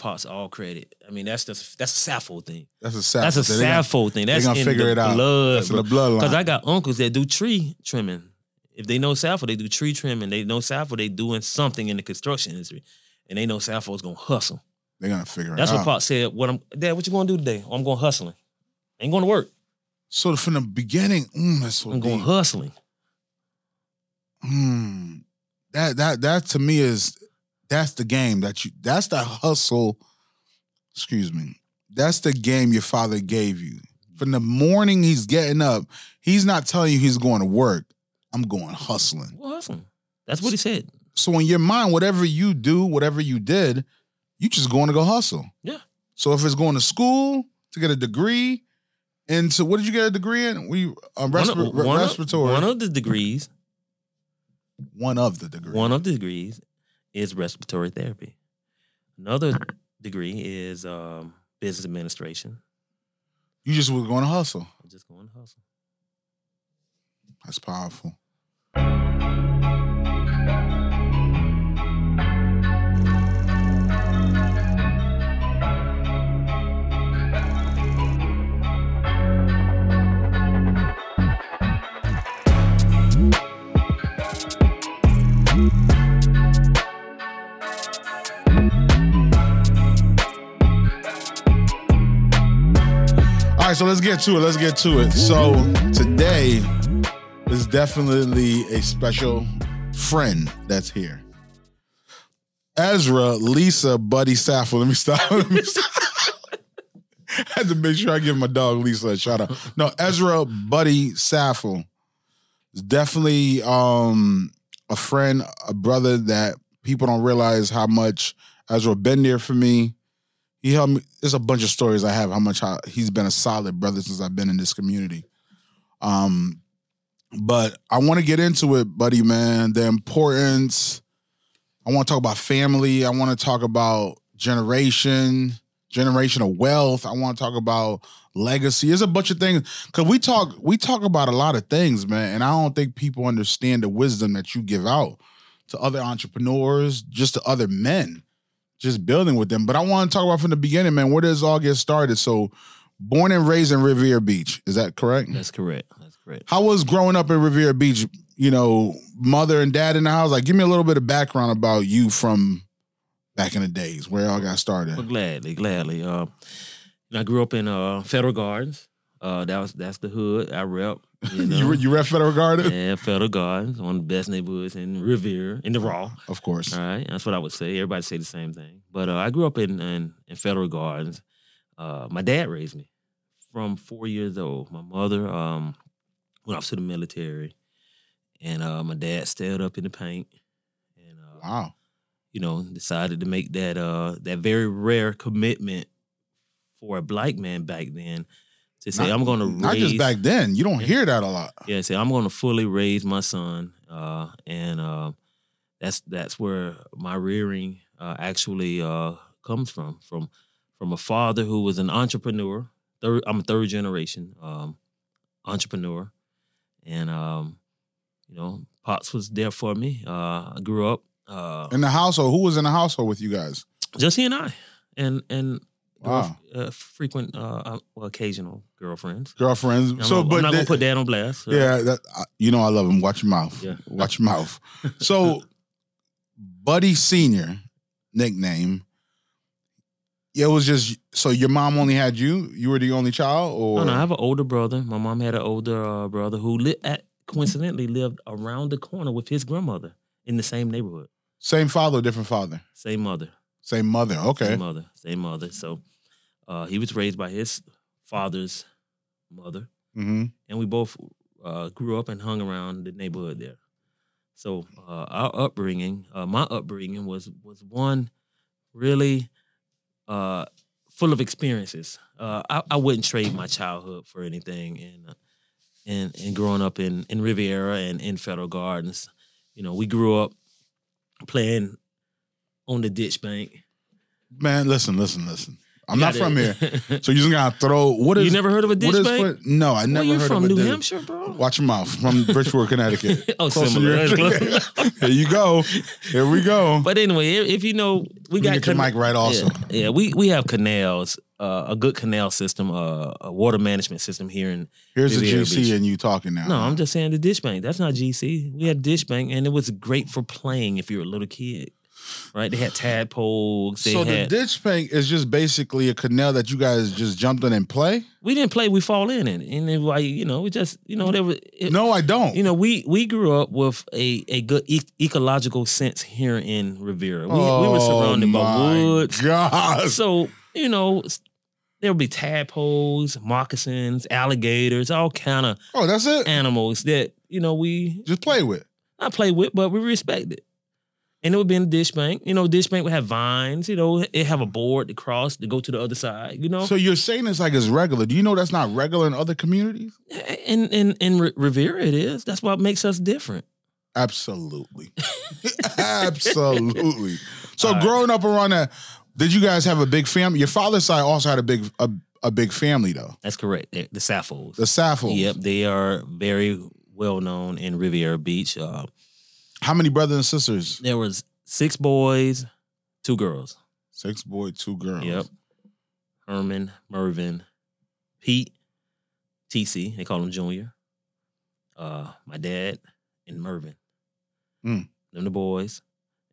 Pops all credit. I mean, that's just that's a Saffold thing. That's a sad. That's a Saffold thing. That's gonna in figure the it out. blood. That's in the bloodline. Because I got uncles that do tree trimming. If they know Saffold, they do tree trimming. They know Saffold, they doing something in the construction industry. And they know Saffold's gonna hustle. They're gonna figure That's it what. Pop said. What I'm Dad, what you gonna do today? Oh, I'm going hustling. ain't going to work. So from the beginning, mm, that's so I'm going hustling. Mm, that that that to me is that's the game that you that's the hustle. Excuse me. That's the game your father gave you. From the morning he's getting up, he's not telling you he's going to work. I'm going hustling. Well, hustling. That's what he said. So in your mind, whatever you do, whatever you did, you just going to go hustle. Yeah. So if it's going to school to get a degree, and so what did you get a degree in? We uh, One of, one of- respiratory. one of the degrees, one of the degrees. one of the degrees is respiratory therapy. Another degree is um, business administration. You just was going to hustle. I'm just going to hustle. That's powerful. Right, so let's get to it. Let's get to it. So today is definitely a special friend that's here. Ezra, Lisa, Buddy Saffold. Let me stop. Let me stop. I had to make sure I give my dog Lisa a shout out. No, Ezra, Buddy Saffold is definitely um, a friend, a brother that people don't realize how much Ezra been there for me. He helped me. There's a bunch of stories I have how much I, he's been a solid brother since I've been in this community. Um, but I want to get into it, buddy, man. The importance. I want to talk about family. I want to talk about generation, generational wealth. I want to talk about legacy. There's a bunch of things because we talk we talk about a lot of things, man. And I don't think people understand the wisdom that you give out to other entrepreneurs, just to other men, just building with them. But I want to talk about from the beginning, man. Where does it all get started? So, born and raised in Riviera Beach, is that correct? That's correct. That's correct. How was growing up in Riviera Beach? You know, mother and dad in the house. Like, give me a little bit of background about you from back in the days, where it all got started. Well, gladly, gladly. Uh, I grew up in uh, Federal Gardens. Uh, that was that's the hood I rep. You know, You, you rep Federal Garden, yeah, Federal Gardens, one of the best neighborhoods in Riviera, in the Raw. of course. All right, that's what I would say. Everybody say the same thing. But uh, I grew up in, in in Federal Gardens. Uh, my dad raised me from four years old. My mother um, went off to the military, and uh, my dad stayed up in the paint, and uh, Wow. you know decided to make that uh, that very rare commitment for a black man back then to say Not- I'm going to Not raise just back then. You don't Yeah. hear that a lot. yeah, say I'm going to fully raise my son, uh, and uh, that's that's where my rearing uh, actually uh, comes from from from a father who was an entrepreneur. Third, I'm a third generation um, entrepreneur, and um, you know, pops was there for me. Uh, I grew up uh, In the household, who was in the household with you guys? just he and I, and and Wow. uh, frequent, uh, uh, well, occasional girlfriends. Girlfriends. I'm, so, not- I'm but not gonna put that on blast. so- yeah, that, I- you know I love him. Watch your mouth. Yeah. Watch your mouth. So, Buddy Senior nickname. Yeah, it was just so your mom only had you. You were the only child, or No, no, I have an older brother. My mom had an older uh, brother who li- at, coincidentally lived around the corner with his grandmother in the same neighborhood. same father, different father, Same mother. Same mother. Okay, Same mother. Same mother. So uh, he was raised by his father's mother. hmm And we both uh, grew up and hung around the neighborhood there. So uh, our upbringing, uh, my upbringing was was one really uh, full of experiences. Uh, I, I wouldn't trade my childhood for anything. And uh, and and growing up in in Riviera and in Federal Gardens, you know, we grew up playing on the ditch bank. man. Listen, listen, listen. I'm You not from here. So you just gotta throw what is you never heard of a ditch is bank? foot- No, I Where never you heard from? of a New ditch- Hampshire, bro. Watch your mouth. From Bridgeport, Connecticut. Oh, Close similar. close. Here you go. Here we go. But anyway, if, if you know, we me got get your mic right also. Yeah, yeah, we we have canals, uh, a good canal system, uh, a water management system here in. Here's the Riviera GC Beach. and you talking now. No, I'm just saying the dish bank. That's not GC. We had dish bank, and it was great for playing if you're a little kid. Right? They had tadpoles. They so the ditch bank is just basically a canal that you guys just jumped in and play? we didn't play. We fall in it, and it, like you know, we just you know there was. It, No, I don't. You know, we we grew up with a a good e- ecological sense here in Riviera. We, we were oh surrounded by Oh woods. God. So, you know, there would be tadpoles, moccasins, alligators, all kind of Oh, that's it. animals that, you know, we Just play with. not play with, but we respect it. And it would be in the dish bank. You know, dish bank would have vines, you know, it have a board to cross to go to the other side, you know. So you're saying it's like it's regular. Do you know that's not regular in other communities? in in in Riviera it is. That's what makes us different. Absolutely. Absolutely. So growing up around that, did you guys have a big family? Your father's side also had a big a, a big family though. That's correct. The Saffolds. The Saffolds. Yep, they are very well known in Riviera Beach. Uh, How many brothers and sisters? there was six boys, two girls. Six boy, two girls. Yep. Herman, Mervin, Pete, TC, they call him Junior. Uh, my dad and Mervin. Mm. Them the boys.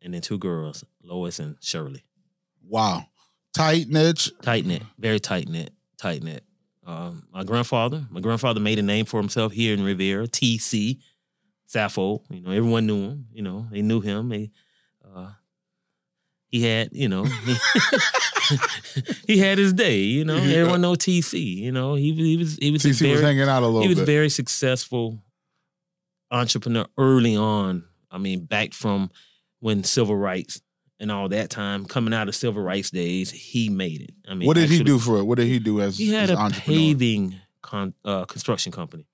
And then two girls, Lois and Shirley. Wow. Tight niche. Tight knit, very tight knit, tight knit. Um, my grandfather, my grandfather made a name for himself here in Riviera, TC, Saffold. You know, everyone knew him. You know, they knew him. They, uh, he had, you know, he, he had his day. You know, Yeah. everyone know TC. You know, he was he was he was TC was very hanging out a little he was bit. very successful entrepreneur early on. I mean, back from when civil rights and all that time, coming out of civil rights days, he made it. I mean, what did he do for it? What did he do as He had as a entrepreneur? paving con, uh, construction company.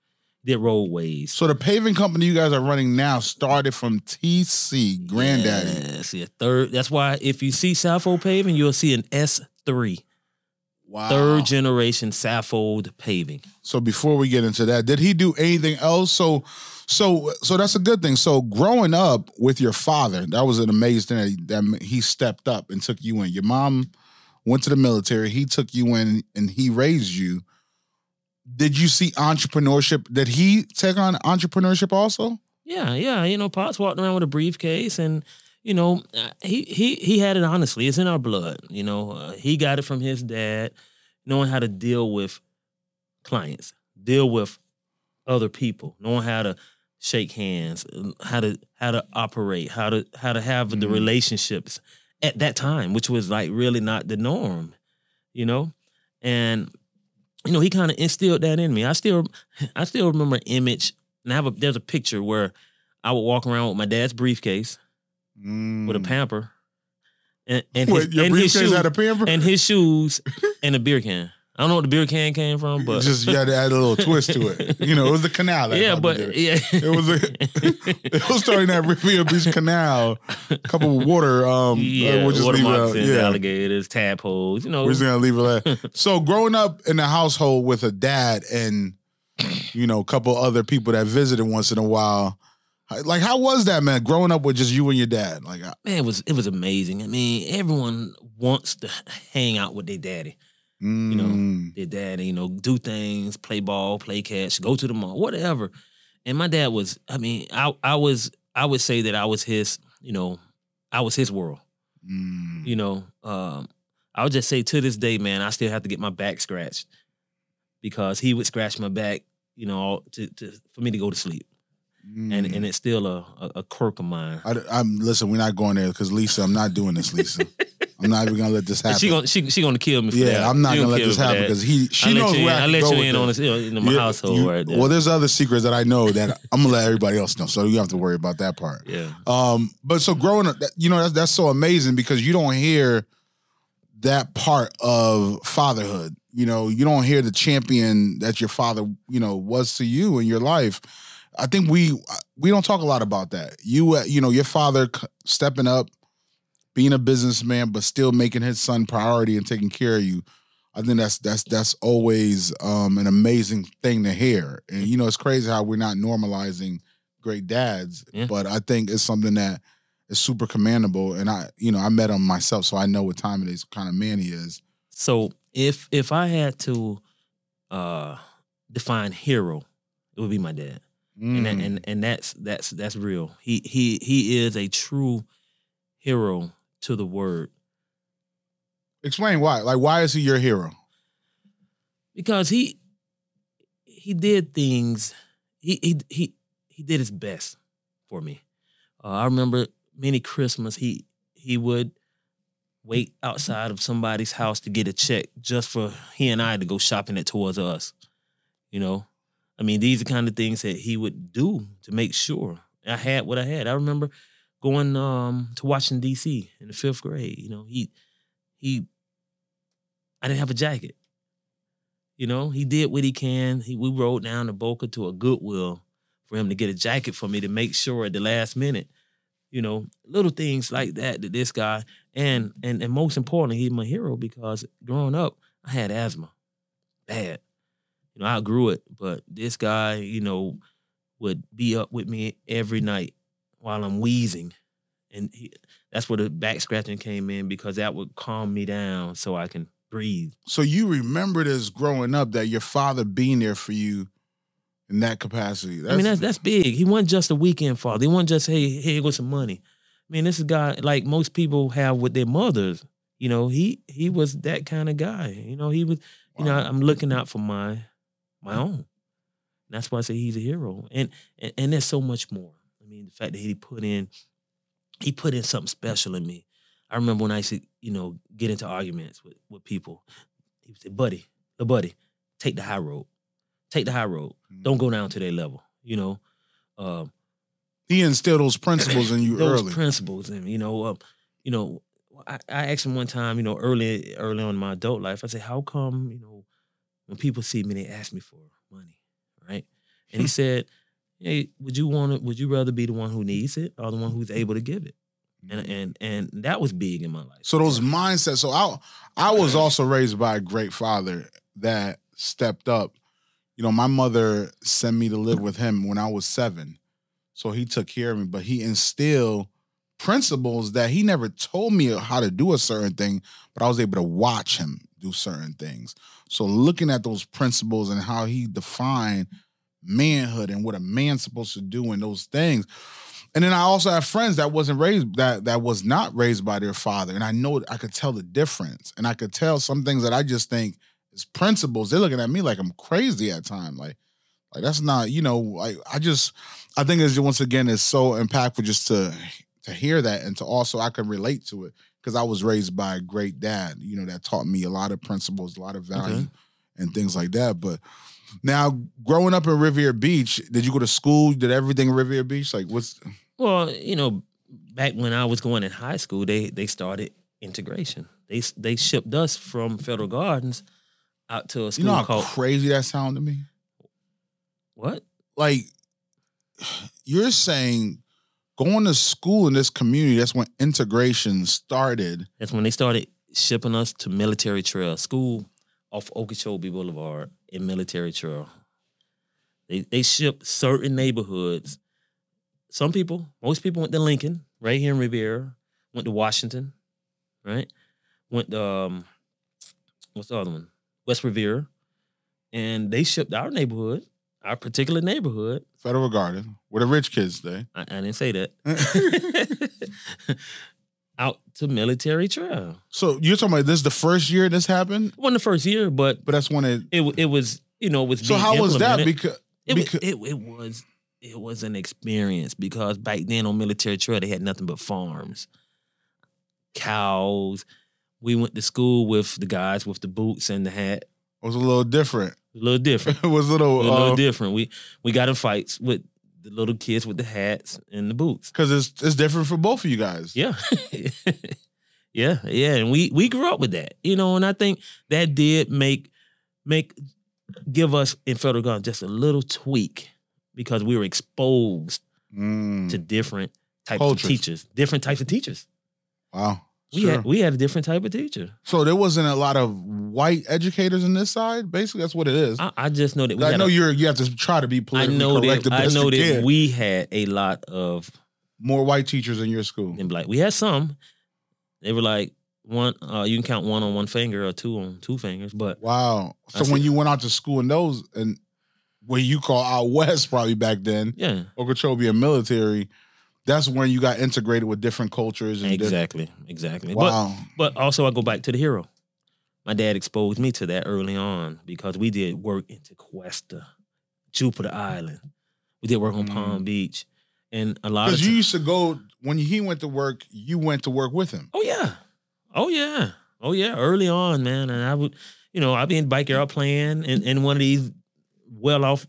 Did roadways. So the paving company you guys are running now started from TC Granddaddy. Yes, yeah, third. That's why if you see Saffold paving, you'll see an S three, Wow. third generation Saffold paving. So before we get into that, did he do anything else? So so so that's a good thing. So growing up with your father, that was an amazing thing that he, that he stepped up and took you in. Your mom went to the military, he took you in and he raised you. Did you see entrepreneurship? Did he take on entrepreneurship also? Yeah, yeah. You know, Pops walked around with a briefcase, and you know, uh, he he he had it. Honestly, it's in our blood. You know, uh, he got it from his dad, knowing how to deal with clients, deal with other people, knowing how to shake hands, how to how to operate, how to how to have the Mhm. relationships at that time, which was like really not the norm. You know, and you know, he kind of instilled that in me. I still, I still remember an image, and I have a there's a picture where I would walk around with my dad's briefcase with a Mm. pamper, and and Wait, his, your and his shoes, had a pamper? and his shoes, and a beer can. I don't know what the beer can came from, but just you had to add a little twist to it. You know, it was the canal. that yeah, but it. yeah, It was a- it was starting that Riviera Beach Canal, a couple of water. Um, yeah, we'll just water leave it. Out. Yeah, alligators, tadpoles. You know, we're just gonna leave it at. So, growing up in a household with a dad and you know a couple other people that visited once in a while, like how was that, man? Growing up with just you and your dad, like uh, man, it was it was amazing. I mean, everyone wants to hang out with their daddy. Mm, know, their dad, you know, do things, play ball, play catch, go to the mall, whatever. And my dad was, I mean, I I was, I would say that I was his, you know, I was his world. mm. You know, um, I would just say to this day, man, I still have to get my back scratched because he would scratch my back, you know, to, to for me to go to sleep, and Mm. and it's still a a, a quirk of mine. I, am listen. We're not going there because Lisa. I'm not doing this, Lisa. I'm not even gonna let this happen. She gonna she she gonna kill me for yeah, that. I'm not gonna let this happen because he. She I knows where in, I I let go you in on this. this, you know, in my Yeah, household you- right there. Well, there's other secrets that I know that I'm gonna let everybody else know, so you don't have to worry about that part. yeah. Um, but so growing up, you know, that's that's so amazing because you don't hear that part of fatherhood. You know, you don't hear the champion that your father, you know, was to you in your life. I think we we don't talk a lot about that. You, uh, you know, your father stepping up, being a businessman, but still making his son priority and taking care of you. I think that's that's that's always um, an amazing thing to hear. And you know, it's crazy how we're not normalizing great dads, Yeah. but I think it's something that is super commendable. And I, you know, I met him myself, so I know what time it is, what kind of man he is. So if if I had to uh define hero, it would be my dad. And that, Mm. and and that's that's that's real. He he he is a true hero to the word Explain why. Like, why is he your hero? because he he did things he he he he did his best for me. Uh, I remember many Christmas he he would wait outside of somebody's house to get a check just for he and I to go shopping at Toys "R" Us. You know, I mean these are kind of things that he would do to make sure I had what I had. I remember going um, to Washington D.C. in the fifth grade. You know, he he I didn't have a jacket. You know, he did what he can. He, we rode down to Boca to a Goodwill for him to get a jacket for me to make sure at the last minute. You know, little things like that that this guy and and and most importantly, he's my hero because growing up, I had asthma, bad. You know, I grew it, but this guy, you know, would be up with me every night while I'm wheezing, and he, that's where the back scratching came in because that would calm me down so I can breathe. So you remember as growing up that your father being there for you in that capacity. I mean, that's that's big. He wasn't just a weekend father. He wasn't just hey, here go some money. I mean, this is a guy like most people have with their mothers. You know, he he was that kind of guy. You know, he was. You know, I'm looking out for my my own. That's why I say he's a hero. And, and and there's so much more. I mean, the fact that he put in he put in something special in me. I remember when I used to, you know, get into arguments with with people. He would say, "Buddy, the buddy, take the high road. Take the high road. Don't go down to their level." You know, um, he instilled those principles in you those early. principles, and you know, um, you know, I, I asked him one time, you know, early early on in my adult life, I said, "How come, you know, when people see me, they ask me for money, right?" And he said, "Hey, would you want to? Would you rather be the one who needs it or the one who's able to give it?" And mm-hmm. and and that was big in my life. So those mindsets. So I I was also raised by a great father that stepped up. You know, my mother sent me to live with him when I was seven. So he took care of me, but he instilled principles that he never told me how to do a certain thing, but I was able to watch him do certain things. So looking at those principles and how he defined manhood and what a man's supposed to do and those things. And then I also have friends that wasn't raised that that was not raised by their father, and I know I could tell the difference, and I could tell some things that I just think is principles. They're looking at me like I'm crazy at time, like like that's not you know like I just I think it's once again it's so impactful just to to hear that and to also I can relate to it because I was raised by a great dad, you know, that taught me a lot of principles, a lot of value, Okay. and things like that. But now, growing up in Riviera Beach, did you go to school? Did everything in Riviera Beach? Like, what's Well, you know, back when I was going in high school, they they started integration. They they shipped us from Federal Gardens out to a school. you know how called crazy that sounded to me? what? Like, you're saying going to school in this community, that's when integration started. That's when they started shipping us to Military Trail School off Okeechobee Boulevard in Military Trail. They they shipped certain neighborhoods. Some people, most people went to Lincoln, right here in Riviera. Went to Washington, right? Went to um, what's the other one? West Riviera, and they shipped our neighborhood, our particular neighborhood. Federal Garden, where the rich kids stay. I, I didn't say that. out to Military Trail. so you're talking about this the first year this happened, It wasn't the first year, but but that's when it. it it was you know it was. So how was that? Because it, because- it it was it was an experience because back then on military trail they had nothing but farms, cows. We went to school with the guys with the boots and the hat. it was a little different. A little different. It was a little a little uh, different. We we got in fights with the little kids with the hats and the boots. because it's it's different for both of you guys. Yeah. yeah, yeah. And we we grew up with that. You know, and I think that did make make give us in federal government just a little tweak because we were exposed Mm. to different types Cultures. of teachers, different types of teachers. Wow. We Sure. had we had a different type of teacher. so there wasn't a lot of white educators in this side. Basically, that's what it is. I, I just know that we I had know a- you're you have to try to be I know correct that I know that can. we had a lot of More white teachers in your school. them black. We had some. They were like one. Uh, you can count one on one finger or two on two fingers. But Wow. So I when see. you went out to school in those and what you call out west probably back then, yeah, Okeechobee and military, that's when you got integrated with different cultures and different- exactly, exactly. But Wow. but also I go back to the hero. My dad exposed me to that early on because we did work in Tequesta, Jupiter Island. We did work on Mm. Palm Beach, and a lot of Because you used to go when he went to work, you went to work with him. Oh yeah. Oh yeah. Oh yeah. Early on, man. And I would, you know, I'd be in backyard playing in, in one of these well off,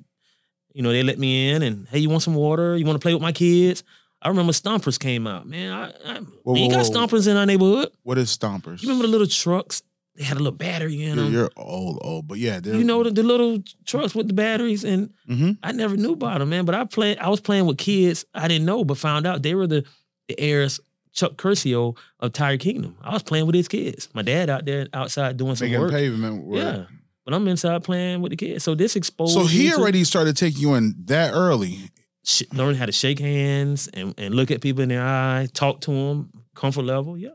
you know, they let me in and hey, you want some water? You want to play with my kids? I remember Stompers came out. Man, I, I Whoa, you whoa, got whoa. Stompers in our neighborhood. What is stompers? You remember the little trucks? They had a little battery in You're, them. you're old, old, but yeah, they're You know the, the little trucks with the batteries, and hmm I never knew about them, man. But I played. I was playing with kids I didn't know, but found out they were the the heirs Chuck Curcio of Tire Kingdom. I was playing with his kids. My dad out there outside doing some work. pavement. work. Yeah, but I'm inside playing with the kids. So this exposed. So he me to already started taking you in that early. Sh- learn how to shake hands and, and look at people in their eye, talk to them, comfort level. Yeah,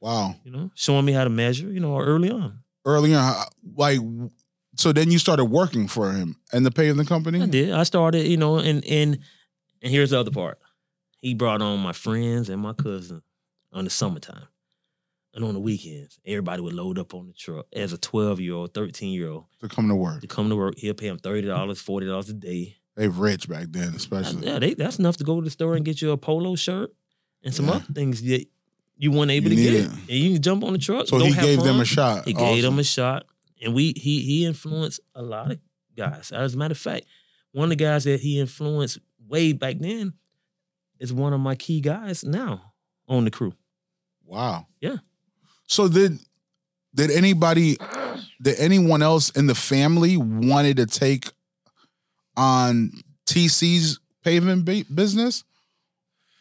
Wow. you know, showing me how to measure. You know, early on. Early on, like, so then you started working for him and the pay of the company. I did. I started, you know, and and and here's the other part. He brought on my friends and my cousin on the summertime. And on the weekends, everybody would load up on the truck as a 12 year old, 13 year old to come to work. to come to work. He'll pay them $30, $40 a day. They rich back then, especially. Yeah, they, that's enough to go to the store and get you a polo shirt and some Yeah. other things that you weren't able You to get. it. And you can jump on the truck. So he gave them a shot. He gave them a shot, and we he he influenced a lot of guys. As a matter of fact, one of the guys that he influenced way back then is one of my key guys now on the crew. Wow. Yeah. So did did anybody did anyone else in the family wanted to take on TC's pavement ba- business?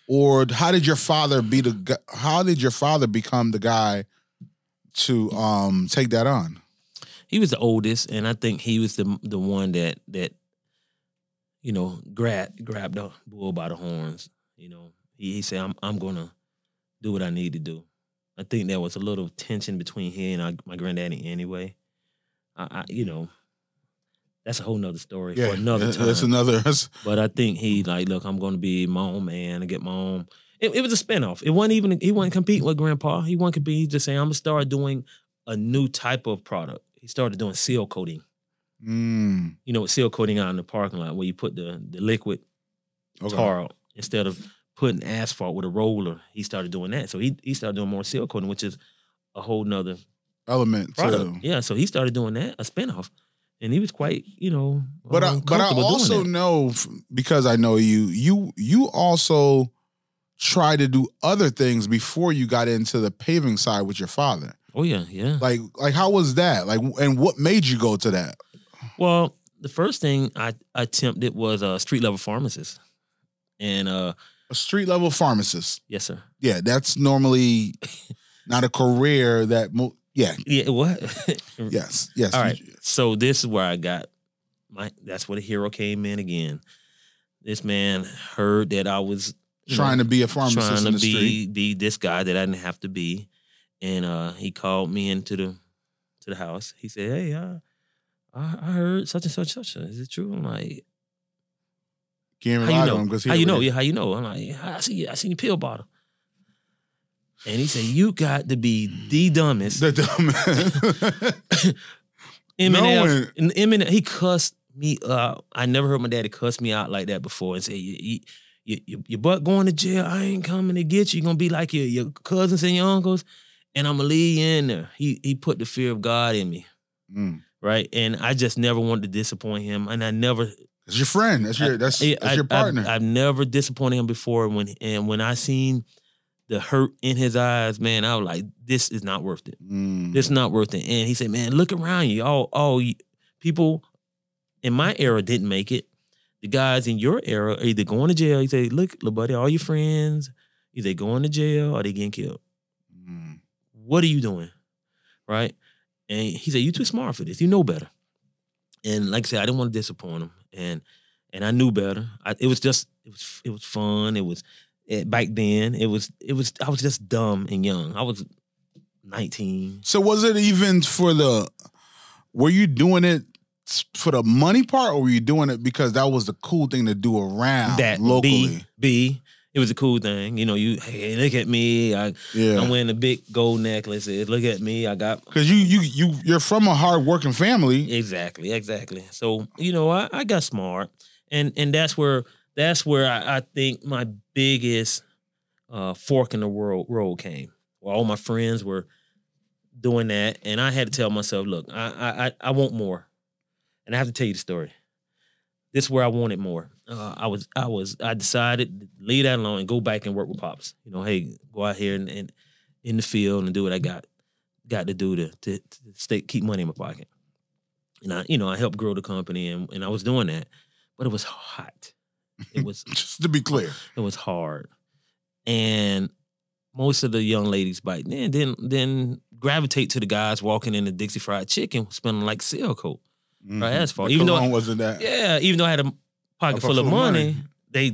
Or how did your father be the how did your father become the guy to um take that on? He was the oldest, and I think he was the the one that that you know grabbed grabbed the bull by the horns. You know, he, he said, "I'm I'm gonna do what I need to do." I think there was a little tension between he and I, my granddaddy anyway. I, I you know, that's a whole nother story yeah, for another time. that's another that's, But I think he like, look, I'm gonna be my own man and get my own. It, it was a spinoff. It wasn't even he wasn't competing with Grandpa. He wasn't competing. He just saying, I'm gonna start doing a new type of product. He started doing seal coating. mm, You know, what seal coating out in the parking lot where you put the the liquid okay. tar out instead of putting asphalt with a roller. He started doing that. So he he started doing more seal coating, which is a whole nother element product. too. Yeah. So he started doing that, a spinoff. And he was quite, you know, But I, um, but I also know because I know you, you you also try to do other things before you got into the paving side with your father. Oh yeah, yeah. Like like how was that? Like and what made you go to that? Well, the first thing I attempted was a street level pharmacist. And uh A street level pharmacist. yes, sir. Yeah, that's normally not a career that mo- yeah, Yeah, what? yes, yes. All right. So this is where I got my that's where the hero came in again. This man heard that I was you know, Trying to be a pharmacist trying in to the be street. be this guy that I didn't have to be. And uh he called me into the to the house. He said, Hey, uh, I, I heard such and such such. Is it true? I'm like, Can't rely you on know? him 'cause he How you know? Yeah, how you know? I'm like, I see. I seen your pill bottle. And he said, You got to be the dumbest. The dumb Eminem, and Eminem, he cussed me out. I never heard my daddy cuss me out like that before and say, you, you, you, you- your butt going to jail. I ain't coming to get you. You're going to be like your, your cousins and your uncles. And I'm going to leave you in there. He, he put the fear of God in me, Mm. right? And I just never wanted to disappoint him. And I never, That's your friend. That's your that's, I- that's your partner. I've, I've never disappointed him before. When and when I seen the hurt in his eyes, man, I was like, "This is not worth it. Mm. This is not worth it." And he said, "Man, look around you. All, all you, people in my era didn't make it. The guys in your era are either going to jail. He said, "Look, little buddy, all your friends either going to jail or they getting killed. what are you doing? Right? And he said, You too smart for this. You know better. And like I said, I didn't want to disappoint him. And and I knew better. I, it was just it was it was fun. It was it, back then. It was it was I was just dumb and young. I was 19. So was it even for the? Were you doing it for the money part, or were you doing it because that was the cool thing to do around that locally? B, B, it was a cool thing. You know, you hey, look at me. I yeah, I'm wearing a big gold necklace. Look at me. I got because you you you you're from a hard working family. Exactly, exactly. So you know, I, I got smart, and and that's where that's where I, I think my biggest uh, fork in the world road came. Where all my friends were doing that, and I had to tell myself, look, I I I want more, and I have to tell you the story. This is where I wanted more. Uh, I was I was I decided to leave that alone and go back and work with pops. You know, hey, go out here and, and in the field and do what I got got to do to to, to stay keep money in my pocket. And I, you know, I helped grow the company and, and I was doing that, but it was hot. It was just to be clear, it was hard, and most of the young ladies back then then then gravitate to the guys walking in the Dixie Fried Chicken, smelling like seal coat, mm-hmm. right? Asphalt. Even though cologne wasn't that, yeah, even though I had a pocket full of money, money. they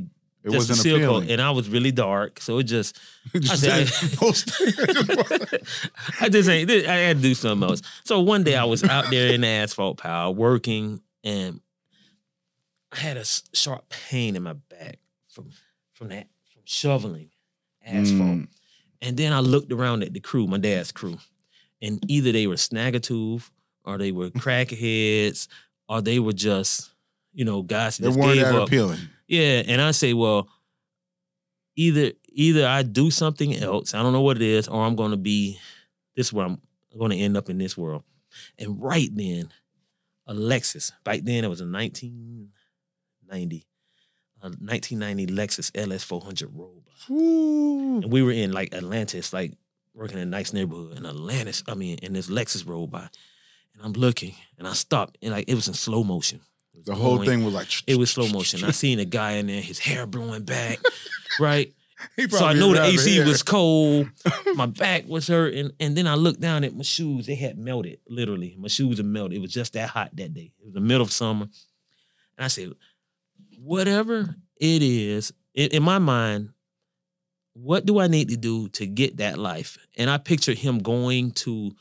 it just wasn't seal coat, and I was really dark, so it just Just I did said- I just ain't. I had to do something else. So one day I was out there in the asphalt pile working, and I had a sharp pain in my back from from that from shoveling asphalt. Mm. And then I looked around at the crew, my dad's crew, and either they were snaggletooth or they were crackheads or they were just, you know, guys that They weren't gave that up. appealing. Yeah, and I say, well, either either I do something else, I don't know what it is, or I'm going to be this is where I'm going to end up in this world. And right then, a Lexus. Back then, it was a 1990, a uh, 1990 Lexus LS 400 rolled by, Ooh. and we were in like Atlantis, like working in a nice neighborhood, in Atlantis. I mean, and this Lexus rolled by, and I'm looking, and I stopped, and like it was in slow motion. The whole going- thing was like it was slow motion. I seen a guy in there, his hair blowing back, right? So I know the AC hear. was cold. My back was hurting, and then I looked down at my shoes. They had melted, literally. My shoes had melted. It was just that hot that day. It was the middle of summer, and I said, "Whatever it is, in, in my mind, what do I need to do to get that life?" And I pictured him going to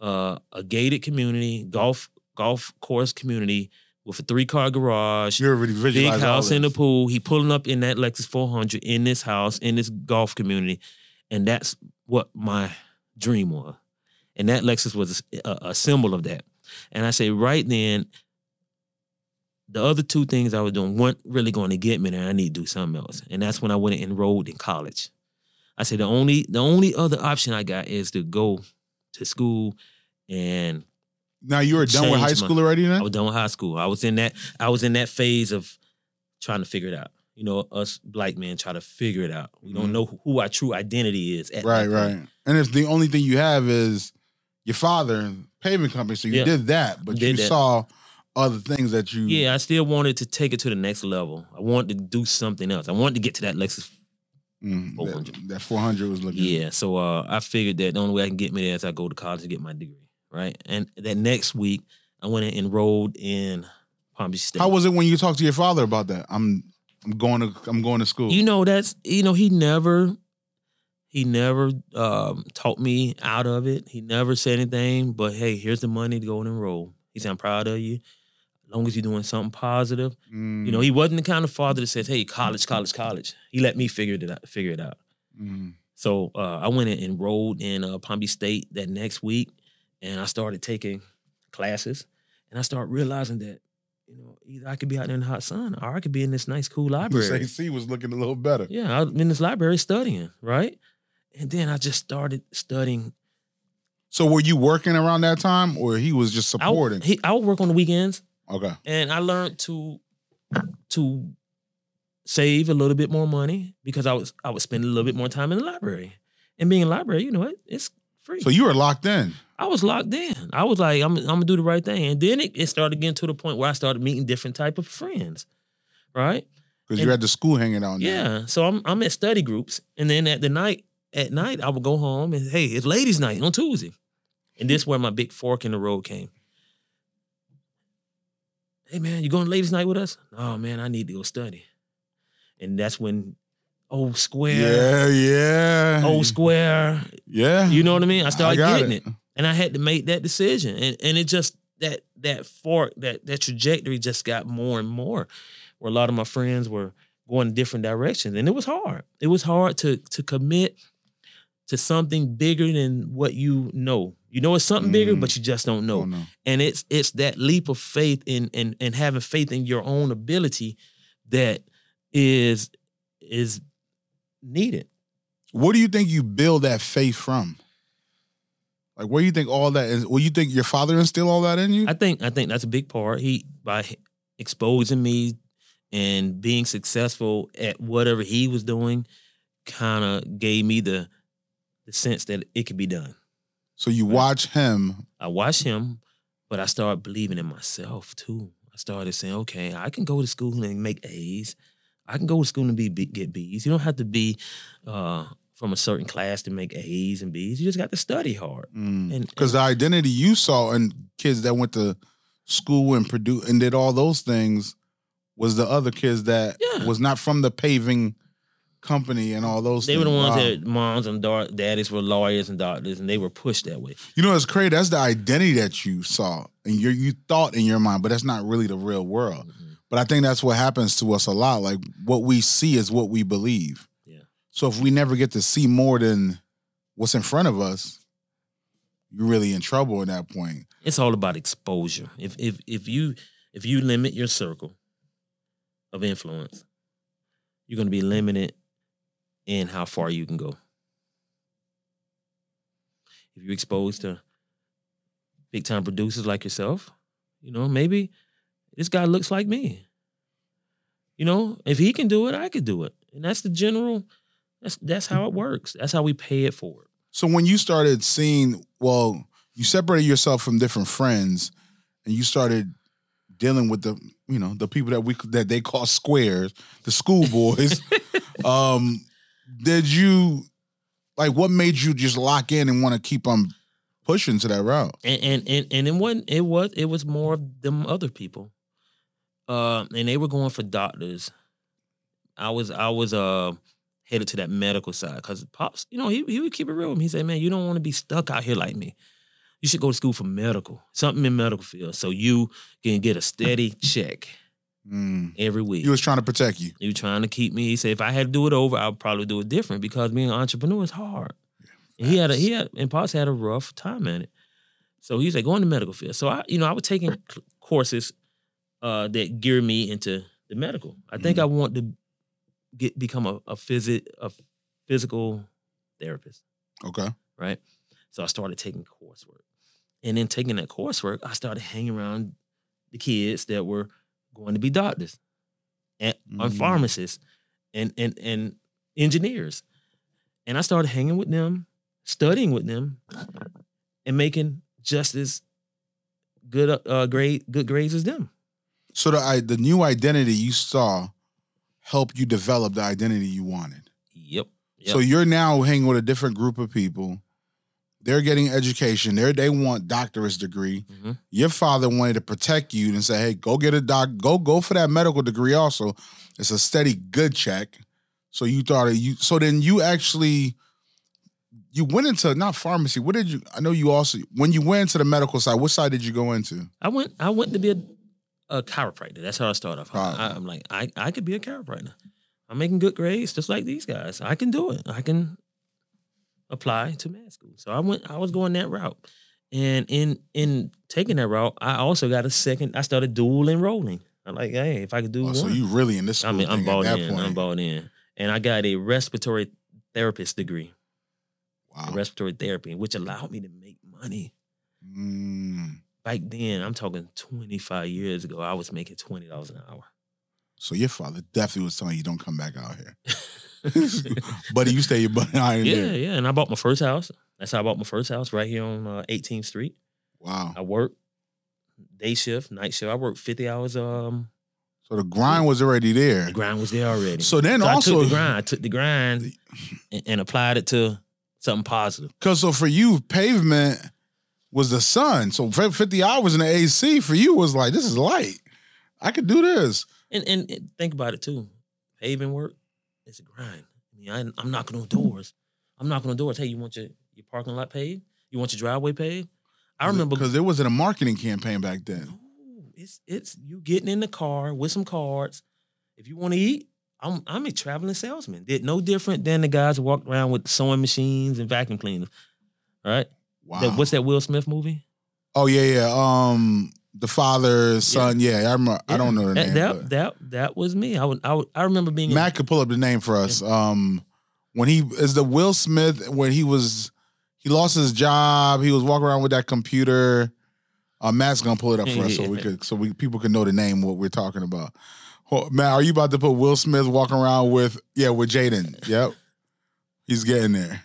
uh, a gated community, golf golf course community with a three car garage, You already big visualized house in the pool. He pulling up in that Lexus 400 in this house in this golf community, and that's what my dream was. And that Lexus was a, a symbol of that. And I say right then, the other two things I was doing weren't really going to get me there. I need to do something else, and that's when I went and enrolled in college. I said the only the only other option I got is to go to school and Now you were done with high changed my- school already. Now? I Then was done with high school. I was in that. I was in that phase of trying to figure it out. You know, us black men try to figure it out. We don't Mhm. know who our true identity is. At right, right. And if the only thing you have is your father, paving company, so you Yeah. did that, but Did you that. saw other things that you. Yeah, I still wanted to take it to the next level. I wanted to do something else. I wanted to get to that Lexus. Mm, 400. that, that 400 was looking. Yeah, so uh, I figured that the only way I can get me there is I go to college to get my degree. Right, and that next week I went and enrolled in Palm Beach State. How was it when you talked to your father about that? I'm I'm going to I'm going to school. You know, that's you know, he never he never um taught me out of it. He never said anything, but hey, here's the money to go and enroll. He said, I'm proud of you. As long as you're doing something positive. Mm, You know, he wasn't the kind of father that says, Hey, college, college, college. He let me figure it out, figure it out. mm. So uh, I went and enrolled in uh, Palm Beach State that next week, and I started taking classes, and I started realizing that, you know, either I could be out there in the hot sun, or I could be in this nice, cool library. This AC was looking a little better. Yeah, I'm in this library studying, right? And then I just started studying. So were you working around that time, or he was just I, supporting? he, I would work on the weekends, okay. and I learned to to save a little bit more money because I was I would spend a little bit more time in the library. And being in the library, you know, it, it's free. So you were locked in. I was locked in. I was like, I'm, I'm gonna do the right thing. And then it, it started getting to the point where I started meeting different type of friends, right? Because And- you had the school hanging out. now. Yeah. So I'm I'm at study groups, and then at the night at night I would go home and hey, it's ladies' night on Tuesday. And this is where my big fork in the road came. Hey man, you going to ladies' night with us? Oh man, I need to go study. And that's when old square, Yeah, yeah. old square, Yeah. you know what I mean? I started got getting it. And I had to make that decision. And and it just that that fork, that that trajectory just got more and more. Where a lot of my friends were going different directions. And it was hard. It was hard to to commit to something bigger than what you know. You know it's something bigger, Mm. but you just don't know. Oh, no. And it's it's that leap of faith in and and having faith in your own ability that is is needed. What do you think you build that faith from? Like, where do you think all that is? Well, you think your father instilled all that in you? I think I think that's a big part. He by exposing me and being successful at whatever he was doing, kind of gave me the the sense that it could be done. So you watch him. I watch him, but I started believing in myself too. I started saying, okay, I can go to school and make A's. I can go to school and be, be get B's. You don't have to be uh, from a certain class to make A's and B's. You just got to study hard. And Because the identity you saw in kids that went to school and Purdue and did all those things was the other kids that Yeah. was not from the paving company and all those they were the ones Wow. that moms and da- daddies were lawyers and doctors, and they were pushed that way. You know, it's crazy. That's the identity that you saw and you you thought in your mind, but that's not really the real world. Mm-hmm. But I think that's what happens to us a lot. Like what we see is what we believe. Yeah. So if we never get to see more than what's in front of us, you're really in trouble at that point. It's all about exposure. If if if you if you limit your circle of influence, you're going to be limited in how far you can go. If you're exposed to big time producers like yourself, you know, maybe this guy looks like me. You know, if he can do it, I could do it. And that's the general that's that's how it works. That's how we pay it forward. So when you started seeing, well, you separated yourself from different friends, and you started dealing with the, you know, the people that we that they call squares, the schoolboys. um, did you like what made you just lock in and want to keep on pushing to that route? and and and, and it wasn't it was it was more of them other people. Uh and they were going for doctors. I was i was uh headed to that medical side because pops you know he, he would keep it real with me. He said man you don't want to be stuck out here like me. You should go to school for medical something in medical field so you can get a steady check Mm. every week He was trying to protect you. he was trying to keep me. He said if I had to do it over, I would probably do it different because being an entrepreneur is hard. And he had a he had and Pops had a rough time in it. So he said, like, go in the medical field. So I, you know, I was taking courses uh, that gear me into the medical. I think I want to get become a a physic a physical therapist, Okay. right? So I started taking coursework. And then taking that coursework, I started hanging around the kids that were going to be doctors and, and Mm. pharmacists and, and, and engineers. And I started hanging with them, studying with them, and making just as good uh, grade good grades as them. So the I, the new identity you saw helped you develop the identity you wanted. Yep. yep. So you're now hanging with a different group of people. They're getting education. They they want doctorate degree. Mhm. Your father wanted to protect you and say, "Hey, go get a doc. Go go for that medical degree. Also, it's a steady good check." So you thought you. So then you actually you went into not pharmacy. What did you? I know you also when you went into the medical side. What side did you go into? I went I went to be a, a chiropractor. That's how I started off. I, I'm like, I, I could be a chiropractor. I'm making good grades just like these guys. I can do it. I can apply to med school. So I went I was going that route. And in in taking that route, I also got a second, I started dual enrolling. I'm like, hey, if I could do Oh, one. so you really in this school I mean, I'm bought in. point. I'm bought in. And I got a respiratory therapist degree, wow. respiratory therapy, which allowed me to make money. Mm. Back then, I'm talking 25 years ago, I was making $20 an hour. So your father definitely was telling you don't come back out here. Buddy, you stay your butt out in yeah, there. yeah. And I bought my first house. That's how I bought my first house right here on uh, 18th Street. Wow. I worked day shift, night shift. I worked 50 hours. Um, So the grind was already there. the grind was there already. So then So I also took the grind. I took the grind and, and applied it to something positive. Cause so for you, pavement was the sun. So 50 hours in the AC for you was like, this is light. I could do this. And, and and think about it too. Paving work, it's a grind. I mean, I, I'm knocking on doors. I'm knocking on doors. Hey, you want your, your parking lot paid? You want your driveway paid? I remember because there wasn't a marketing campaign back then. It's it's you getting in the car with some cards. If you want to eat, I'm I'm a traveling salesman. Did no different than the guys who walked around with sewing machines and vacuum cleaners. All right. Wow. That- what's that Will Smith movie? Oh yeah, yeah. Um, the father, son. Yeah, I remember. I don't know the that, name. That that that was me. I would I would, I remember being in- Matt could pull up the name for us. Um, when he is the Will Smith when he was he lost his job. He was walking around with that computer. Uh, Matt's gonna pull it up for us so we Yeah. could so we people can know the name what we're talking about. Oh, Matt, are you about to put Will Smith walking around with yeah with Jaden? Yep, he's getting there.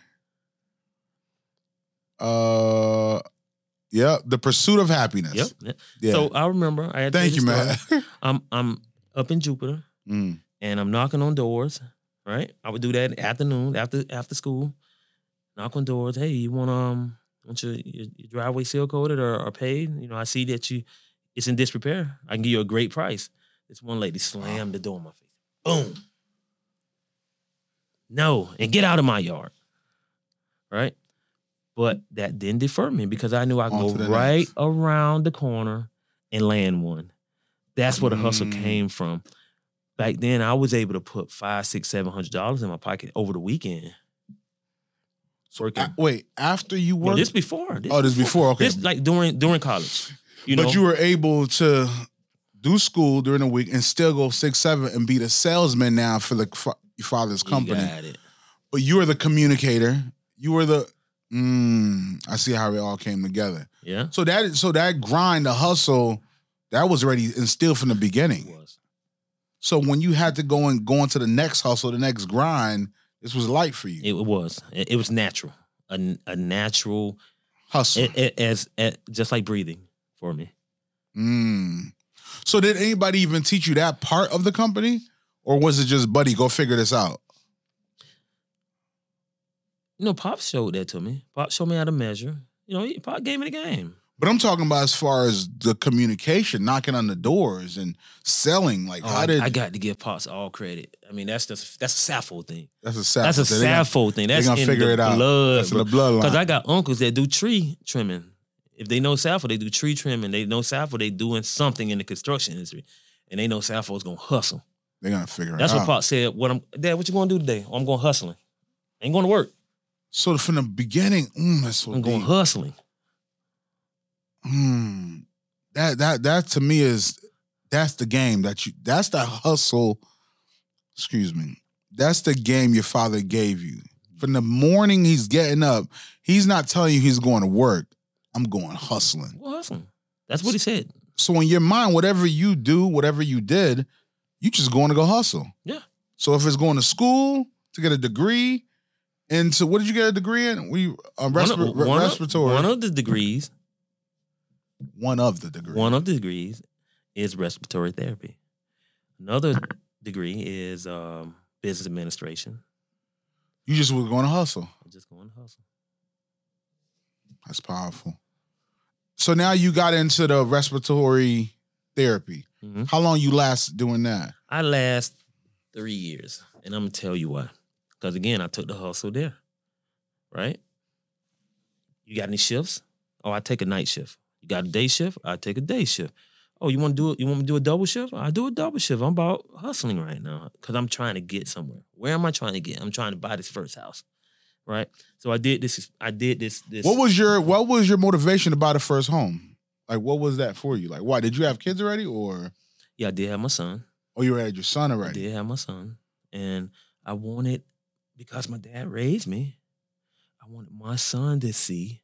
Uh, yep. The pursuit of happiness. Yep. Yeah. So I remember I had Thank you, man. I'm I'm up in Jupiter Mm. and I'm knocking on doors. Right. I would do that in the afternoon after after school. Knock on doors. Hey, you want um want your your, your driveway seal coated or, or paid? You know, I see that you it's in disrepair. I can give you a great price. This one lady slammed the door in my face. Boom. No, and get out of my yard. Right? But that didn't defer me because I knew I could go right next. around the corner and land one. That's where the hustle Mm. came from. Back then, I was able to put five, six, seven hundred dollars in my pocket over the weekend. Working. A- wait, after you No, worked, this before. This oh, this before. Okay, This like during during college. You know, but you were able to do school during the week and still go six seven and be the salesman now for the fa- your father's You company. it. But you were the communicator. You were the. Mm, I see how it all came together. Yeah, So that so that grind, the hustle, that was already instilled from the it beginning. was. So when you had to go and go into the next hustle, the next grind, this was light for you. It was. It, it was natural. A, a natural. hustle. It, it, as, as just like breathing for me. Mm. So did anybody even teach you that part of the company, or was it just, buddy, go figure this out? You know, Pop showed that to me. Pop showed me how to measure. You know, he- Pop gave me the game. But I'm talking about as far as the communication, knocking on the doors and selling. Like, Oh, how I, did I got to give Pops all credit. I mean, that's just that's a Saffold thing. that's a sad That's a Saffold thing. That's gonna in figure the it out. blood. That's in the bloodline. Because I got uncles that do tree trimming. If they know Saffold, they do tree trimming. They know Saffold, they doing something in the construction industry. And they know Saffold's gonna hustle. They're gonna figure That's it out. That's what out. Pop said. What I'm Dad, what you gonna do today? Oh, I'm going hustling. ain't going to work. So from the beginning, mm, that's so I'm going deep. hustling. Mm, that that that to me is that's the game that you that's the hustle. Excuse me. That's the game your father gave you. From the morning he's getting up, he's not telling you he's going to work. I'm going hustling. Well, hustling. That's what he said. So in your mind, whatever you do, whatever you did, you just going to go hustle. Yeah. So if it's going to school to get a degree, and so what did you get a degree in? We uh, One of- re- one of- respiratory. One of the degrees, one of the degrees. one of the degrees is respiratory therapy. Another degree is um, business administration. you just was going to hustle. I'm just going to hustle. That's powerful. So now you got into the respiratory therapy. Mhm. How long you last doing that? I last three years, and I'm gonna tell you why. Because again, I took the hustle there, right? You got any shifts? Oh, I take a night shift. You got a day shift? I take a day shift. Oh, you want to do it? You want me to do a double shift? I do a double shift. I'm about hustling right now because I'm trying to get somewhere. Where am I trying to get? I'm trying to buy this first house, right? So I did this. I did this. This. What was your what was your motivation to buy the first home? Like what was that for you? Like why did you have kids already or Yeah, I did have my son. Oh, you had your son already. I did have my son, and I wanted because my dad raised me. I wanted my son to see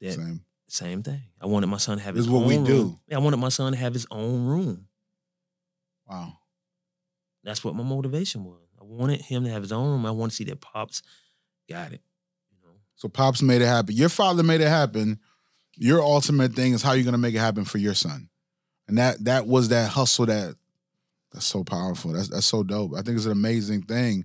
that Same. same thing. I wanted my son to have This his is what we own do. room. Yeah, I wanted my son to have his own room. Wow. That's what my motivation was. I wanted him to have his own room. I want to see that pops got it. You know, So pops made it happen. Your father made it happen. Your ultimate thing is how you're gonna make it happen for your son. And that that was that hustle that That's so powerful. That's that's so dope. I think it's an amazing thing.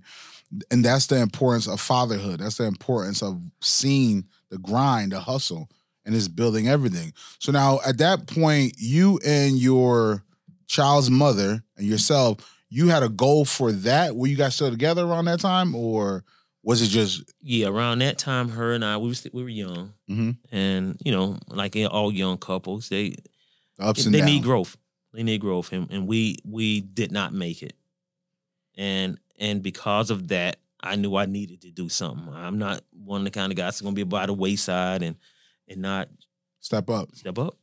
And that's the importance of fatherhood. That's the importance of seeing the grind, the hustle, and it's building everything. So now at that point, you and your child's mother and yourself, you had a goal for that. Were you guys still together around that time, or was it just Yeah, around that time, her and I, we was we were young, Mhm. and you know, like all young couples, they the ups and they need growth. They need growth, and, and we we did not make it, and and because of that, I knew I needed to do something. I'm not one of the kind of guys that's gonna be by the wayside and and not Step up. step up.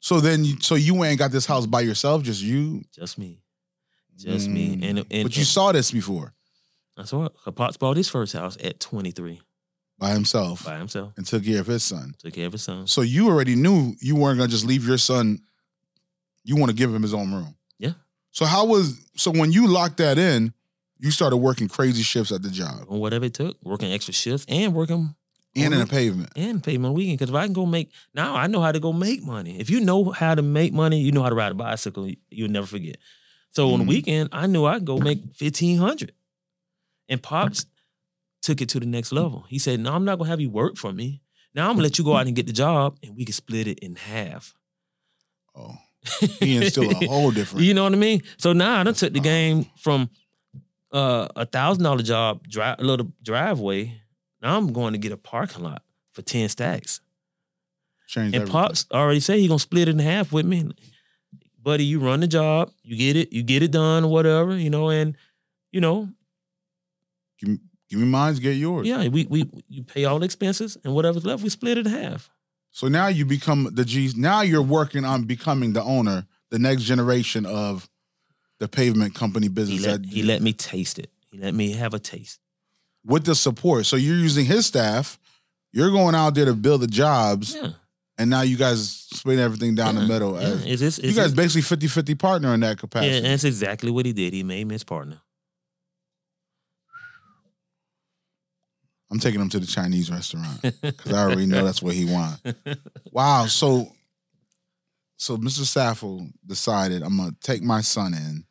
So then, you, so you went and got this house by yourself, just you, Just me, just me, Mm. and and, but you and saw this before I saw it. Pops bought his first house at 23 by himself by himself. and took care of his son. Took care of his son. So you already knew you weren't gonna just leave your son. You want to give him his own room. Yeah. So how was so when you locked that in, you started working crazy shifts at the job whatever it took, working extra shifts and working and in the pavement. and my weekend. Because if I can go make now, I know how to go make money. If you know how to make money, you know how to ride a bicycle. you- You'll never forget. So on the Mhm. weekend, I knew I'd go make fifteen hundred, and pops took it to the next level. He said, "No, I'm not gonna have you work for me. Now I'm gonna let you go out and get the job, and we can split it in half." Oh, he instilled a whole different. You know what I mean? So now I done took the game from uh, a thousand dollar job, dri- a little driveway. Now I'm going to get a parking lot for ten stacks. Changed And everything. Pops already said he gonna split it in half with me. Buddy, you run the job, you get it, you get it done or whatever, you know, and you know, Give me, give me mine, get yours. yeah, we we you pay all the expenses and whatever's left, we split it in half. So now you become the G. Now you're working on becoming the owner, the next generation of the pavement company He business. let that- he let me taste it. He let me have a taste. with the support. So you're using his staff. You're going out there to build the jobs, Yeah. and now you guys split everything down yeah, the middle. Yeah. as- Is this you guys this- basically 50 50 partner in that capacity. Yeah, and that's exactly what he did. He made me his partner. I'm taking him to the Chinese restaurant because I already know that's what he wants. Wow. So, so Mr. Saffold decided I'm gonna take my son in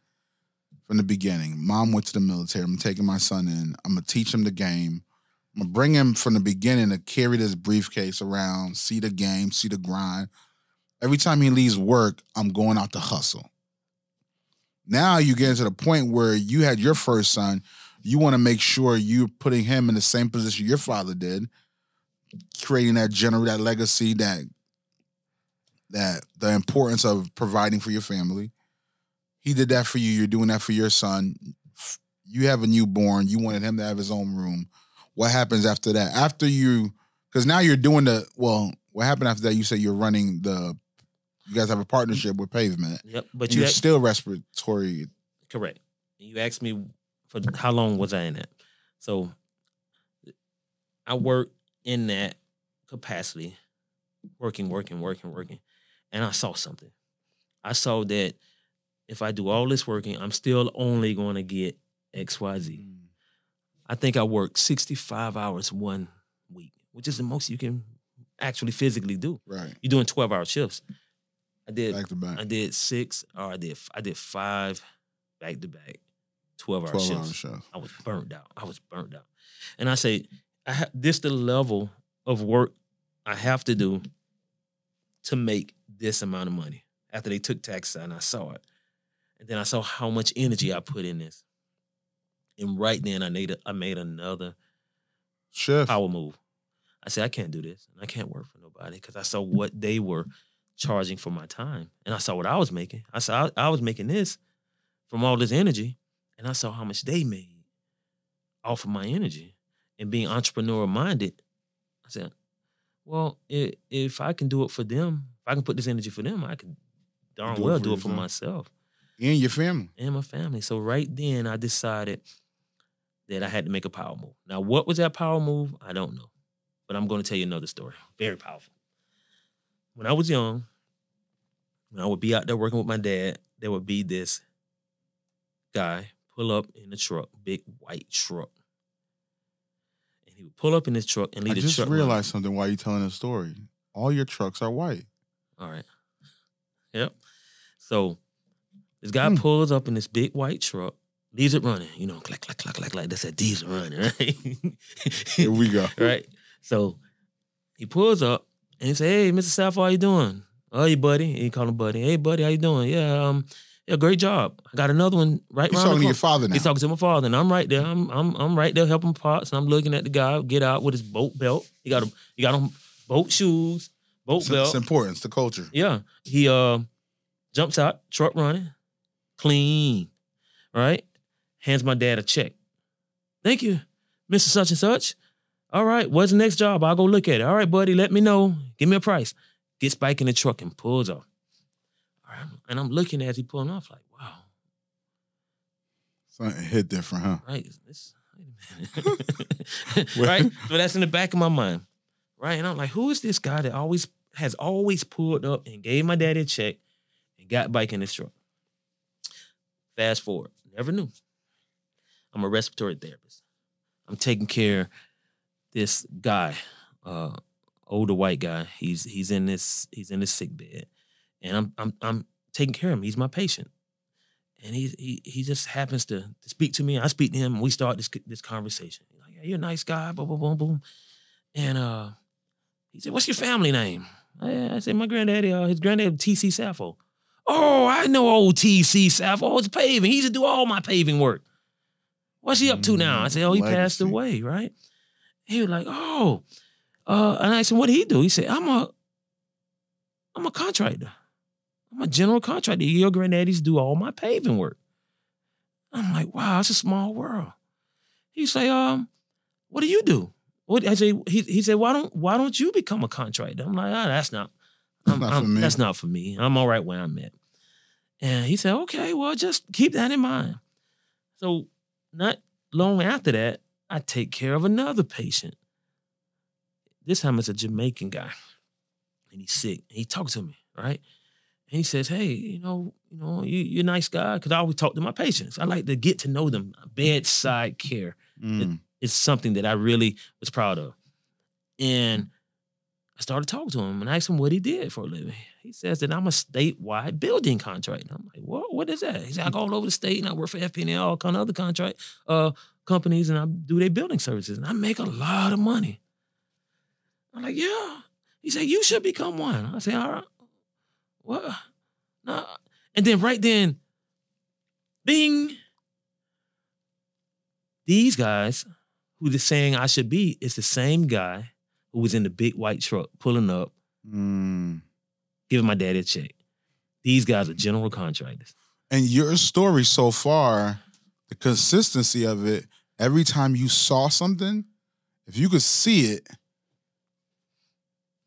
from the beginning. Mom went to the military. I'm taking my son in. I'm gonna teach him the game. I'm gonna bring him from the beginning to carry this briefcase around, see the game, see the grind. Every time he leaves work, I'm going out to hustle. Now you get to the point where you had your first son. You want to make sure you're putting him in the same position your father did, creating that gener that legacy, that that the importance of providing for your family. He did that for you. You're doing that for your son. You have a newborn. You wanted him to have his own room. What happens after that? After you, because now you're doing the well. What happened after that? You say you're running the. You guys have a partnership with Pavement. Yep. But you you're act- still respiratory. correct. And you asked me for how long was I in that? So I worked in that capacity, working, working, working, working. And I saw something. I saw that if I do all this working, I'm still only going to get XYZ. I think I worked 65 hours one week, which is the most you can actually physically do. Right. You're doing 12 hour shifts. I did Back to back. I did six or I did I did five back to back, 12 hour 12 shifts. hour show. I was burnt out. I was burnt out. And I say, I ha- this the level of work I have to do to make this amount of money. After they took taxes out and I saw it. And then I saw how much energy I put in this. And right then I made a, I made another Shift. power move. I said, I can't do this. And I can't work for nobody because I saw what they were charging for my time. And I saw what I was making. I saw I, I was making this from all this energy. And I saw how much they made off of my energy. And being entrepreneur minded, I said, well, if I can do it for them, if I can put this energy for them, I can darn Do well do it for myself And your family. and my family. So right then I decided that I had to make a power move. Now, what was that power move? I don't know. But I'm going to tell you another story. Very powerful. When I was young, when I would be out there working with my dad, there would be this guy pull up in the truck, big white truck. And he would pull up in his truck and I leave the just truck. running. realized something while you're telling the story. All your trucks are white. All right. Yep. So This guy Hmm. pulls up in this big white truck, leaves it running. You know, clack clack clack clack clack. That's that diesel running, right? Here we go. right? So he pulls up and he say, "Hey, Mr. Saffold, how you doing? Oh, you buddy?" And he call him buddy. Hey, buddy, how you doing? Yeah, um, yeah, great job. I got another one right He's talking to your father now. He's talking to my father, and I'm right there. I'm I'm I'm right there helping Pops, and I'm looking at the guy get out with his boat belt. He got a he got on boat shoes, boat It's, belt. it's important. It's the culture. Yeah. He uh jumps out, truck running, clean, right? Hands my dad a check. Thank you, Mr. Such and Such. All right, what's the next job? I'll go look at it. All right, buddy, let me know. Give me a price. Gets back in the truck and pulls off. All right, and I'm looking as he pulling off, like, wow, Something hit different, huh? right? This, wait a minute. right? So that's in the back of my mind. Right. And I'm like, who is this guy that always has always pulled up and gave my daddy a check and got back in his truck? Fast forward, never knew. I'm a respiratory therapist. I'm taking care this guy, uh, older white guy. He's he's in this he's in this sick bed, and I'm I'm I'm taking care of him. He's my patient, and he he he just happens to, to speak to me. I speak to him, and we start this this conversation. He's like, yeah, you're a nice guy. Boom, boom, boom, boom. And uh, he said, "What's your family name?" I, I said, "My granddaddy. Uh, his granddaddy T.C. Saffold." Oh, I know old T.C. Saffold. It's paving. He used to do all my paving work. What's he up to now? I said, "Oh, he passed away, right?" He was like, "Oh," uh, and I said, "What did he do?" He said, "I'm a, I'm a contractor. I'm a general contractor. Your granddaddies do all my paving work." I'm like, "Wow, it's a small world." He say, "Um, what do you do?" What I say? He he said, "Why don't Why don't you become a contractor?" I'm like, "Ah, that's not, I'm- Not I'm- me." That's not for me. I'm all right where I'm at." And he said, "Okay, well, just keep that in mind." So not long after that, I take care of another patient. This time it's a Jamaican guy, and he's sick. And he talks to me, right? And he says, "Hey, you know, you know, you, you're a nice guy." Because I always talk to my patients. I like to get to know them. Bedside care Mm. is something that I really was proud of. And I started talking to him and asked him what he did for a living. He says that I'm a statewide building contractor. I'm like, what? What is that? He said, I go all over the state and I work for FP&L, all kind of other contract uh, companies, and I do their building services. And I make a lot of money. I'm like, yeah. He said, you should become one. I said, all right. What? No. And then right then, bing. These guys who they're saying I should be is the same guy who was in the big white truck pulling up, Mm. Giving my daddy a check. These guys are general contractors. And your story so far, the consistency of it, every time you saw something, if you could see it,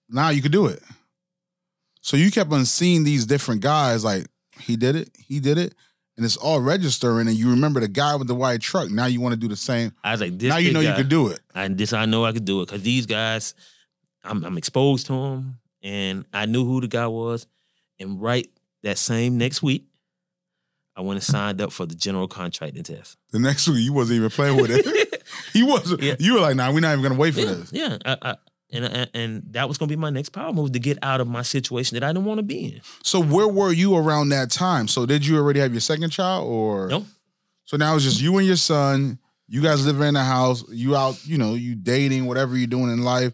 now you could do it. So you kept on seeing these different guys, like he did it, he did it, and it's all registering. And you remember the guy with the white truck. Now you want to do the same. I was like, this now you know you guy- could do it. And this I know I could do it because these guys, I'm, I'm exposed to them, and I knew who the guy was. And right that same next week, I went and signed up for the general contracting test. The next week you wasn't even playing with it. he wasn't. Yeah. You were like, nah, we're not even gonna wait for yeah, this. yeah. I, I, and, and and that was gonna be my next power move to get out of my situation that I didn't want to be in. So where were you around that time? So did you already have your second child or No, So now it's just you and your son. You guys living in the house. You out, you know, you dating, whatever you're doing in life.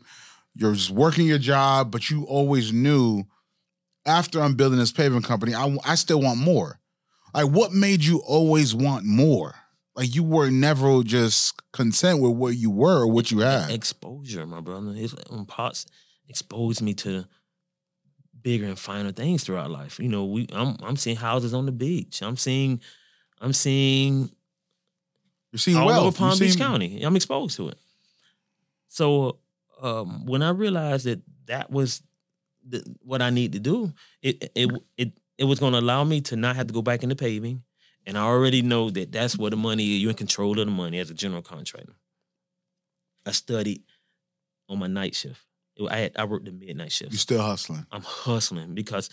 You're just working your job, but you always knew after I'm building this paving company, I, I still want more. Like, what made you always want more? Like, you were never just content with what you were or what you had. exposure, my brother. It's um, when Pops exposed me to bigger and finer things throughout life. You know, we I'm I'm seeing houses on the beach. I'm seeing I'm seeing You're seeing all wealth. over Palm You're Beach seeing- County. I'm exposed to it. So um, when I realized that that was the, what I need to do, it it it it was going to allow me to not have to go back into paving, and I already know that that's where the money is. You're in control of the money as a general contractor. I studied on my night shift. It- I had, I worked the midnight shift. You're still hustling. I'm hustling because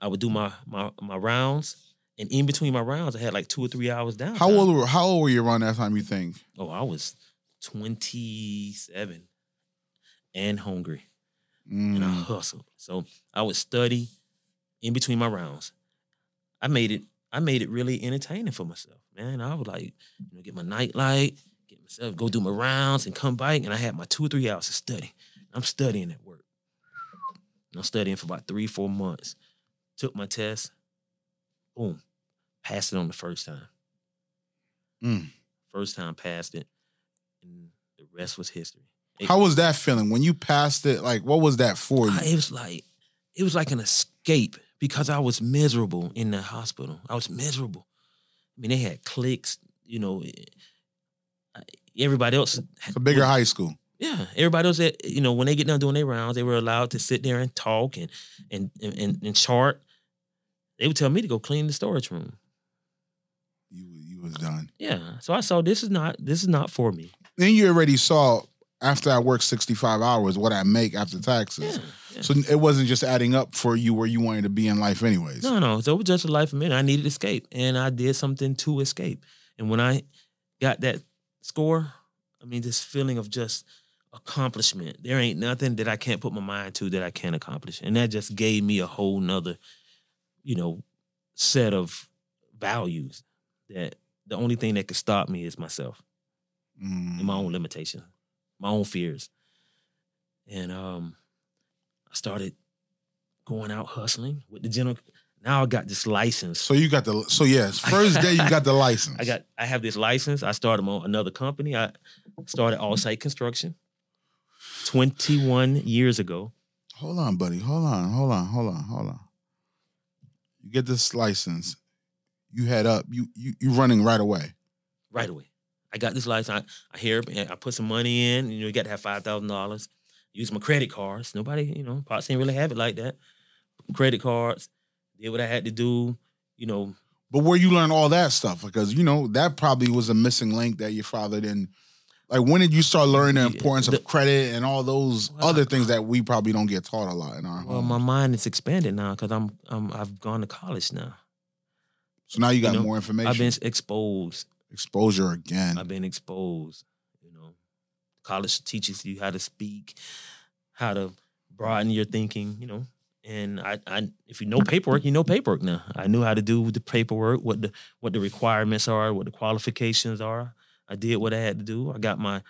I would do my my my rounds, and in between my rounds, I had like two or three hours down. How old were How old were you around that time? You think? Oh, I was 27 and hungry, and I Mm. hustled. So I would study in between my rounds. I made it I made it really entertaining for myself, man. I would like, you know, get my night light, get myself, go do my rounds and come back. And I had my two or three hours to study. I'm studying at work. I'm studying for about three, four months. Took my test, boom, passed it on the first time. Mm. First time passed it, and the rest was history. It- How was that feeling when you passed it? Like, what was that for you? It was like it was like an escape because I was miserable in the hospital. I was miserable. I mean, they had cliques, you know. eh, Everybody else, It's a bigger high school. yeah. Everybody else, that you know, when they get done doing their rounds, they were allowed to sit there and talk and and and, and, and chart. They would tell me to go clean the storage room. You you was done. Yeah. So I saw this is not this is not for me. Then you already saw after I work sixty five hours what I make after taxes. Yeah. yeah. So it wasn't just adding up for you where you wanted to be in life, anyways. No, no. So it was just a life of me. I needed escape, and I did something to escape. And when I got that score, I mean, this feeling of just accomplishment. There ain't nothing that I can't put my mind to that I can't accomplish, and that just gave me a whole nother, you know, set of values. That the only thing that could stop me is myself Mm. and my own limitations, my own fears. And um, I started going out hustling with the general. Now I got this license. So you got the so yes, first day you got the license. I got I have this license. I started my another company. I started Allsite Construction 21 years ago. Hold on, buddy. Hold on. Hold on. Hold on. Hold on. You get this license. You head up. You you you running right away. right away. I got this license. I, I hear I put some money in. You know, you got to have five thousand dollars. Use my credit cards. Nobody, you know, Pops didn't really have it like that. Credit cards. Did what I had to do. You know, But where you learn all that stuff? Because you know that probably was a missing link that your father didn't. Like when did you start learning the importance the- of credit and all those Well, other things that we probably don't get taught a lot in our well, home? my mind is expanded now because I'm, I'm I've gone to college now. so now you got you know, more information. I've been exposed. Exposure again. I've been exposed. You know, college teaches you how to speak, how to broaden your thinking. You know, and I, I, if you know paperwork, you know paperwork now. I knew how to do the paperwork, what the what the requirements are, what the qualifications are. I did what I had to do. I got my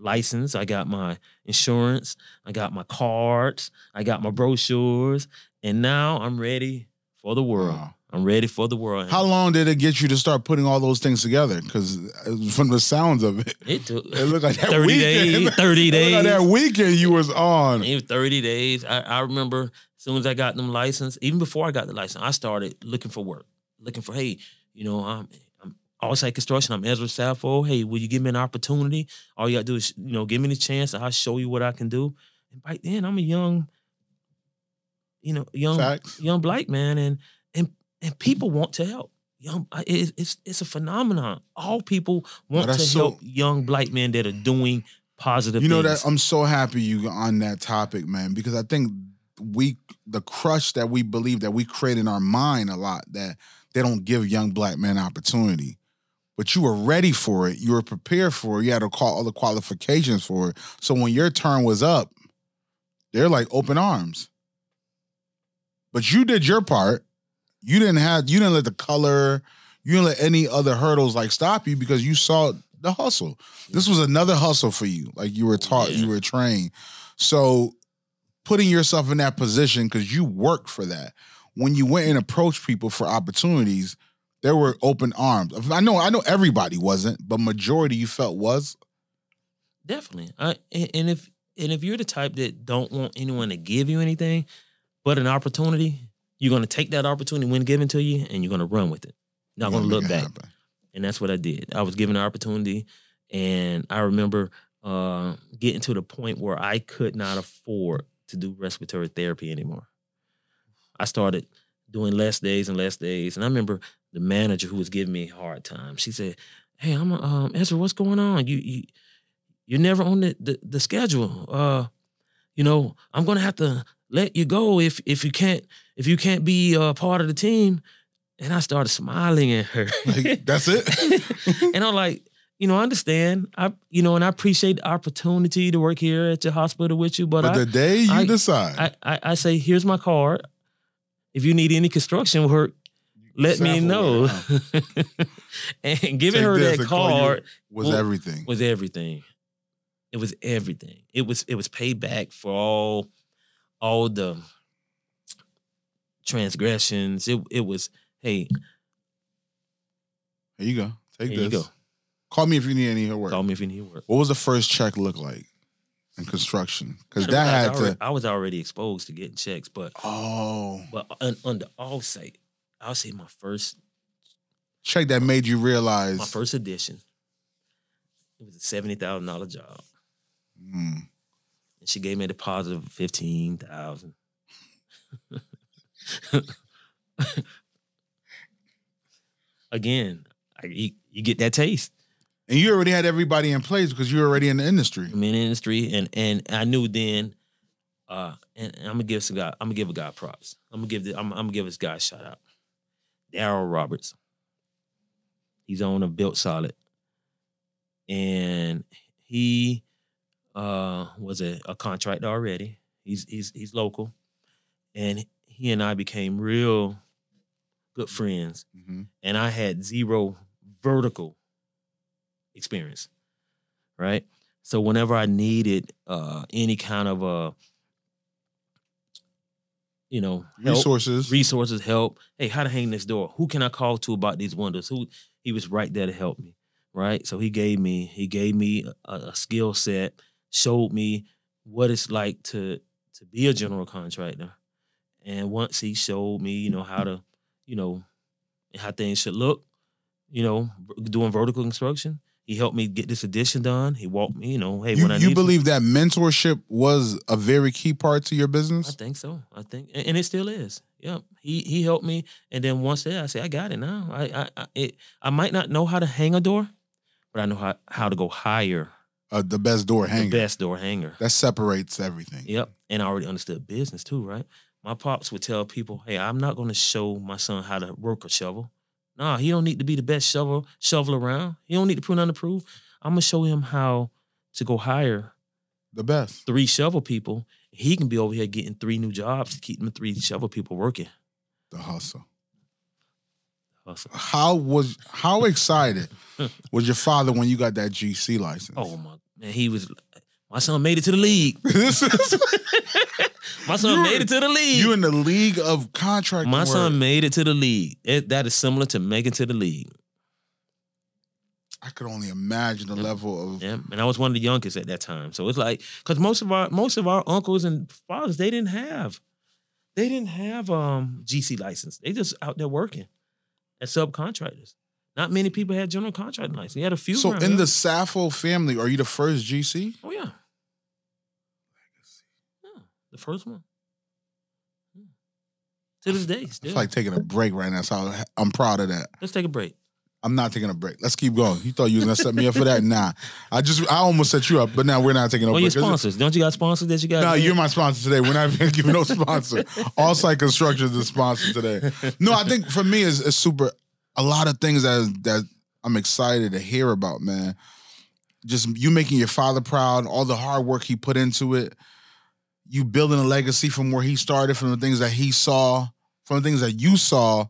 license. I got my insurance. I got my cards. I got my brochures, and now I'm ready for the world. Wow. I'm ready for the world. How long did it get you to start putting all those things together? Because uh, from the sounds of it, it took it looked like that 30 weekend. days. 30 It like days. that weekend you was on. Maybe 30 days. I, I remember as soon as I got them license, even before I got the license, I started looking for work. Looking for, hey, you know, I'm I'm Allsite Construction. I'm Ezra Saffold. Hey, will you give me an opportunity? All you gotta do is, you know, give me the chance. I'll show you what I can do. And by then, I'm a young, you know, young Facts. young black man, and and and people want to help. Young, I- it- it's it's a phenomenon. All people want to so- help young black men that are doing positive. Things. You know things. that I'm so happy you on that topic, man, because I think we the crush that we believe that we create in our mind a lot that they don't give young black men opportunity. But you were ready for it. You were prepared for it. You had to call all the qualifications for it. So when your turn was up, they're like open arms. But you did your part. You didn't have you didn't let the color, you didn't let any other hurdles like stop you because you saw the hustle. This was another hustle for you. Like you were taught, Yeah. you were trained. So putting yourself in that position because you worked for that. When you went and approached people for opportunities, there were open arms. I know, I know everybody wasn't, but majority you felt was. Definitely. I, and and if and if you're the type that don't want anyone to give you anything but an opportunity, you're gonna take that opportunity when given to you and you're gonna run with it. Not gonna look back. happen. And that's what I did. I was given an opportunity and I remember uh, getting to the point where I could not afford to do respiratory therapy anymore. I started doing less days and less days. And I remember the manager who was giving me a hard time. She said, Hey, I'm a, um Ezra, what's going on? You you you're never on the, the, the schedule. Uh, you know, I'm gonna have to let you go if if you can't if you can't be a part of the team. And I started smiling at her. Like, that's it. and I'm like, you know, I understand. I, you know, and I appreciate the opportunity to work here at your hospital with you. But, But I, the day you I- decide, I, I, I say, here's my card. If you need any construction work, let me know. and giving Take her that card Was Well, everything. was everything. It was everything. It was it was payback for all all the transgressions. It it was hey, Here you go. Take here this. you go. Call me if you need any of her work. Call me if you need work. What was the first check look like in construction? Because that had already, to. I was already exposed to getting checks, but Oh, but under Allsite, I'll say my first check that made you realize. my first edition. It was a seventy thousand dollar job, Mm. and she gave me a deposit of fifteen thousand. Again, I, you, you get that taste. And you already had everybody in place because you were already in the industry. I'm in the industry, and and I knew then. Uh, and, and I'm gonna give some guy. I'm gonna give a guy props. I'm gonna give the. I'm, I'm gonna give this guy a shout out. Daryl Roberts. He's on a built solid, and he uh was a, a contractor already. He's he's he's local, and he and I became real good friends. Mhm. And I had zero vertical experience, right? So whenever I needed uh any kind of uh you know help, Resources. resources, help. Hey, how to hang this door? Who can I call to about these windows? Who he was right there to help me, right? So he gave me he gave me a, a skill set, showed me what it's like to to be a general contractor, and once he showed me, you know, how to, you know, how things should look, you know, doing vertical construction. He helped me get this addition done. He walked me, you know, hey, you when I need you believe that mentorship was a very key part to your business. I think so. I think, and and it still is. Yep. He he helped me, and then once there, I said, I got it now. I I I, it, I might not know how to hang a door, but I know how how to go higher Uh, the best door the hanger. best door hanger. That separates everything. Yep. And I already understood business too, right? My pops would tell people, "Hey, I'm not going to show my son how to work a shovel. Nah, he don't need to be the best shovel shovel around. He don't need to prove nothing to prove. I'm gonna show him how to go hire The best. three shovel people. He can be over here getting three new jobs to keep them three shovel people working. The hustle. Hustle. How was how excited was your father when you got that GC license? Oh my man, he was. My son made it to the league. My son You- made it to the league. you in the league of contracting. My work. son made it to the league. It, that is similar to making to the league. I could only imagine the level of Yeah, and I was one of the youngest at that time. So it's like because most of our most of our uncles and fathers they didn't have they didn't have um GC license. They just out there working as subcontractors. Not many people had general contracting license. You had a few. So in the Saffold family, are you the first GC? oh yeah, yeah, the first one. Yeah. To this day, still. It's like taking a break right now. So I'm proud of that. Let's take a break. I'm not taking a break. Let's keep going. You thought you was gonna set me up for that? Nah. I just I almost set you up, but now we're not taking no oh, What are your sponsors? Don't you got sponsors that you got? No, you're my sponsor today. We're not even giving no sponsor. Allsite Construction is the sponsor today. No, I think for me is it's super. A lot of things that that I'm excited to hear about, man. Just you making your father proud, all the hard work he put into it. You building a legacy from where he started, from the things that he saw, from the things that you saw,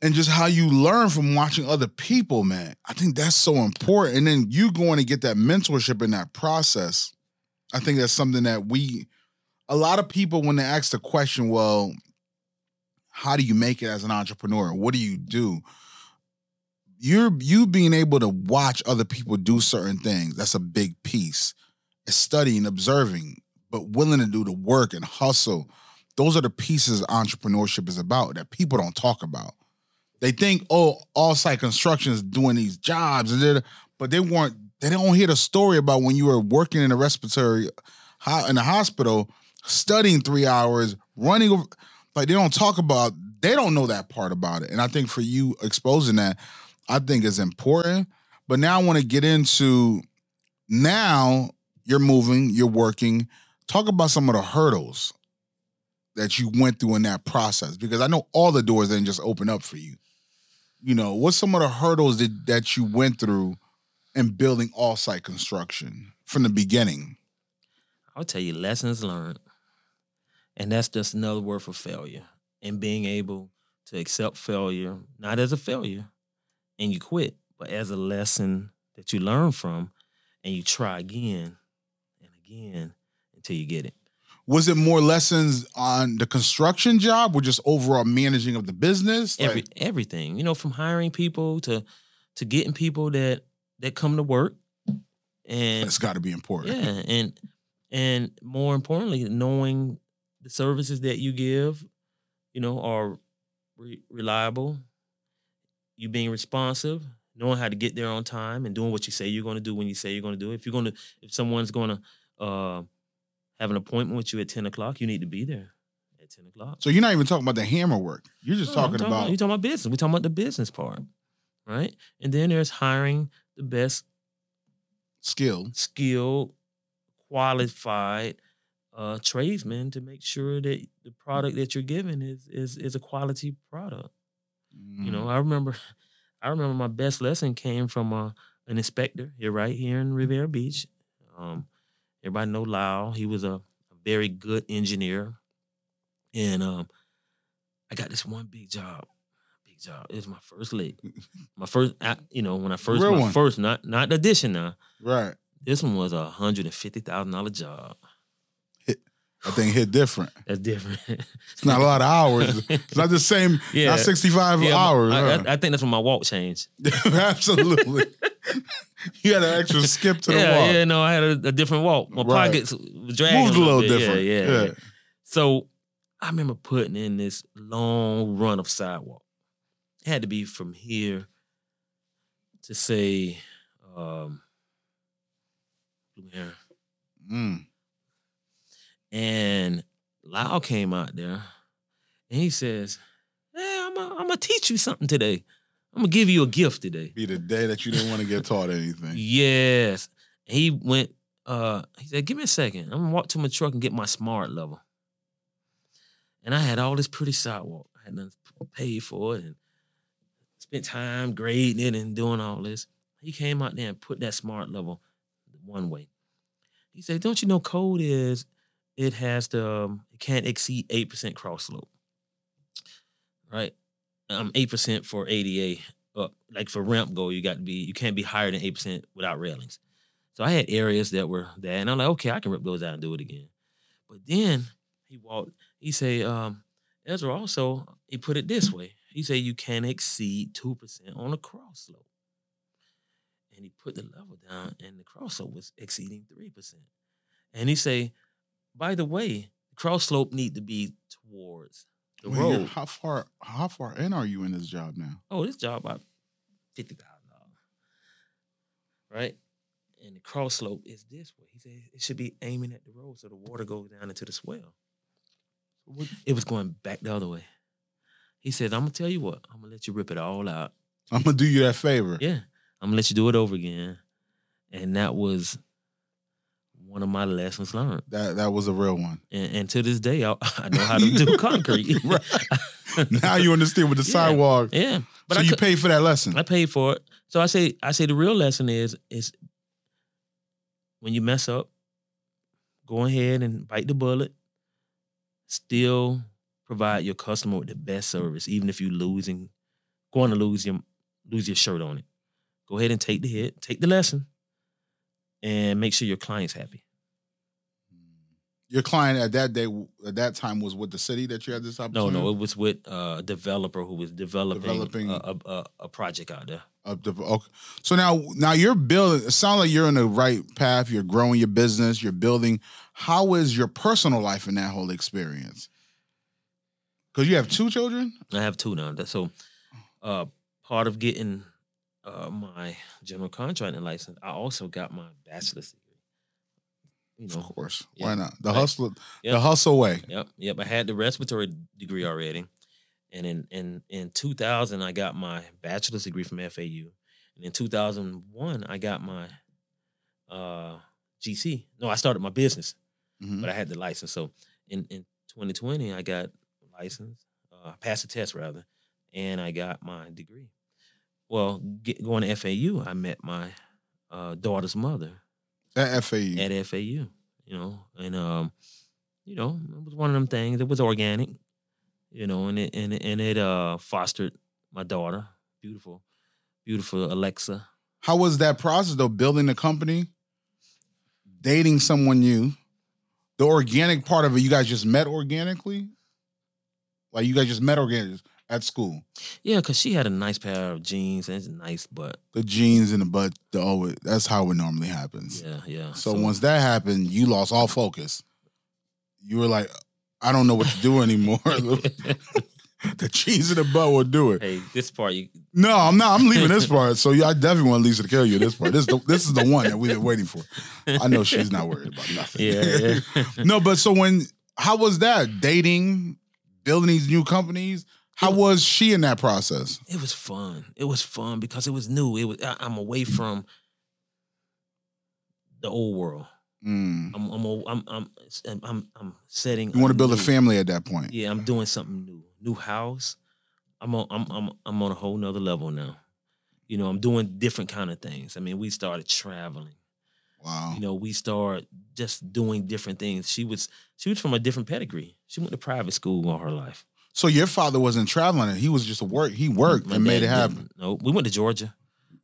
and just how you learn from watching other people, man. I think that's so important. And then you going to get that mentorship in that process. I think that's something that we, a lot of people, when they ask the question, well, how do you make it as an entrepreneur? What do you do? You're you being able to watch other people do certain things. That's a big piece. It's studying, observing, but willing to do the work and hustle. Those are the pieces entrepreneurship is about that people don't talk about. They think, oh, Allsite Construction is doing these jobs, and but they weren't. They don't hear the story about when you were working in a respiratory in a hospital, studying three hours, running. Like they don't talk about. They don't know that part about it. And I think for you exposing that, I think is important. But now I want to get into now you're moving, you're working. Talk about some of the hurdles that you went through in that process because I know all the doors didn't just open up for you. You know, what's some of the hurdles that, that you went through in building Allsite Construction from the beginning? I'll tell you lessons learned. And that's just another word for failure. And being able to accept failure not as a failure and you quit, but as a lesson that you learn from and you try again and again until you get it. Was it more lessons on the construction job or just overall managing of the business? Every Like, everything, you know, from hiring people to to getting people that that come to work and that's got to be important. yeah, and and more importantly, knowing the services that you give, you know, are re- reliable. You being responsive, knowing how to get there on time, and doing what you say you're going to do when you say you're going to do it. If you're going to, if someone's going to uh, have an appointment with you at ten o'clock, you need to be there at ten o'clock. So you're not even talking about the hammer work. You're just No, I'm talking, about, you're talking about business. We're talking about the business part, right? And then there's hiring the best skill. skilled, qualified uh, tradesmen to make sure that the product that you're giving is is is a quality product. You Mm. know, I remember, I remember my best lesson came from uh, an inspector here, right here in Riviera Beach. Um, everybody know Lyle. He was a, a very good engineer, and um, I got this one big job. Big job. It was my first lick. My first, I, you know, when I first, Real my one. first, not not the addition now. right. This one was a hundred and fifty thousand dollar job. That thing hit different. That's different. It's not a lot of hours. It's not the same. Yeah. Not 65 Yeah, hours. I, huh? I, I think that's when my walk changed. Absolutely. you had an extra skip to the yeah, wall. yeah, no, I had a, a different walk. My Right. pockets dragging Moved a little bit. different. Yeah, yeah, yeah. So I remember putting in this long run of sidewalk. It had to be from here to say um Heron. Mm. And Lyle came out there and he says, Hey, I'm gonna teach you something today. I'm gonna give you a gift today. Be the day that you didn't want to get taught anything. Yes. He went, uh, he said, Give me a second. I'm gonna walk to my truck and get my smart level. And I had all this pretty sidewalk. I had nothing paid for it and spent time grading it and doing all this. He came out there and put that smart level one way. He said, Don't you know code is it has the um, it can't exceed 8% cross slope. Right? Um 8% for ADA. Uh, like for ramp go, you got to be you can't be higher than 8% without railings. So I had areas that were that, and I'm like, okay, I can rip those out and do it again. But then he walked, he say, um, Ezra also, he put it this way. He said you can't exceed 2% on a cross slope. And he put the level down, and the cross slope was exceeding 3%. And he say, by the way, the cross slope need to be towards the you're- road. how far how far in are you in this job now? Oh, this job about fifty thousand dollars, right? And the cross slope is this way. He said it should be aiming at the road so the water goes down into the swale. What- It was going back the other way. He says, "I'm gonna tell you what. I'm gonna let you rip it all out. I'm gonna do you that favor. Yeah, I'm gonna let you do it over again." And that was one of my lessons learned. That that was a real one. And, and to this day, I, I know how to do concrete. Now you understand with the Yeah. sidewalk. yeah, but so I you paid for that lesson. I paid for it. So I say I say the real lesson is is when you mess up, go ahead and bite the bullet. Still provide your customer with the best service, even if you're losing, going to lose your lose your shirt on it. Go ahead and take the hit, take the lesson, and make sure your client's happy. Your client at that day, at that time, was with the city that you had this opportunity. no, no, it was with uh, a developer who was developing, Developing- a, a, a, a project out there. Up to, okay. So now, now you're building. It sounds like you're on the right path. You're growing your business. You're building. How is your personal life in that whole experience? Because you have two children. I have two now. So, uh, part of getting uh, my general contracting license, I also got my bachelor's You Of course. Yeah. Why not? The Right. hustle. The hustle way. yep, yep. I had the respiratory degree already, and in in in 2000, I got my bachelor's degree from FAU, and in 2001, I got my uh, GC. No, I started my business. Mhm. but I had the license. So in, in 2020, I got license, uh, passed the test rather, and I got my degree. Well, get, going to FAU, I met my uh, daughter's mother At FAU. at FAU. You know, and um, you know, it was one of them things. It was organic. You know, and it and it, and it uh fostered my daughter, beautiful, beautiful Alexa. How was that process though? Building the company, dating someone new, the organic part of it. You guys just met organically, like you guys just met organically at school. Yeah, cause she had a nice pair of jeans and it's nice butt. The jeans and the butt. The always that's how it normally happens. Yeah, yeah. So, once that happened, you lost all focus. You were like, I don't know what to do anymore. the cheese in the butt will do it. hey, this part you No, I'm not. I'm leaving this part. So yeah, I definitely want Lisa to kill you. This part. This is the, this is the one that we've been waiting for. I know she's not worried about nothing. yeah, yeah. no, but so when how was that dating, building these new companies? How was she in that process? it was fun. It was fun because it was new. It was I, I'm away from the old world. Mm. I'm I'm I'm I'm I'm, I'm setting. You want to build a family at that point. Yeah, I'm doing something new. New house. I'm on I'm I'm I'm on a whole nother level now. You know, I'm doing different kind of things. I mean, we started traveling. Wow. You know, we started just doing different things. She was she was from a different pedigree. She went to private school all her life. So your father wasn't traveling he was just a work. He worked My and made it happen. No, we went to Georgia.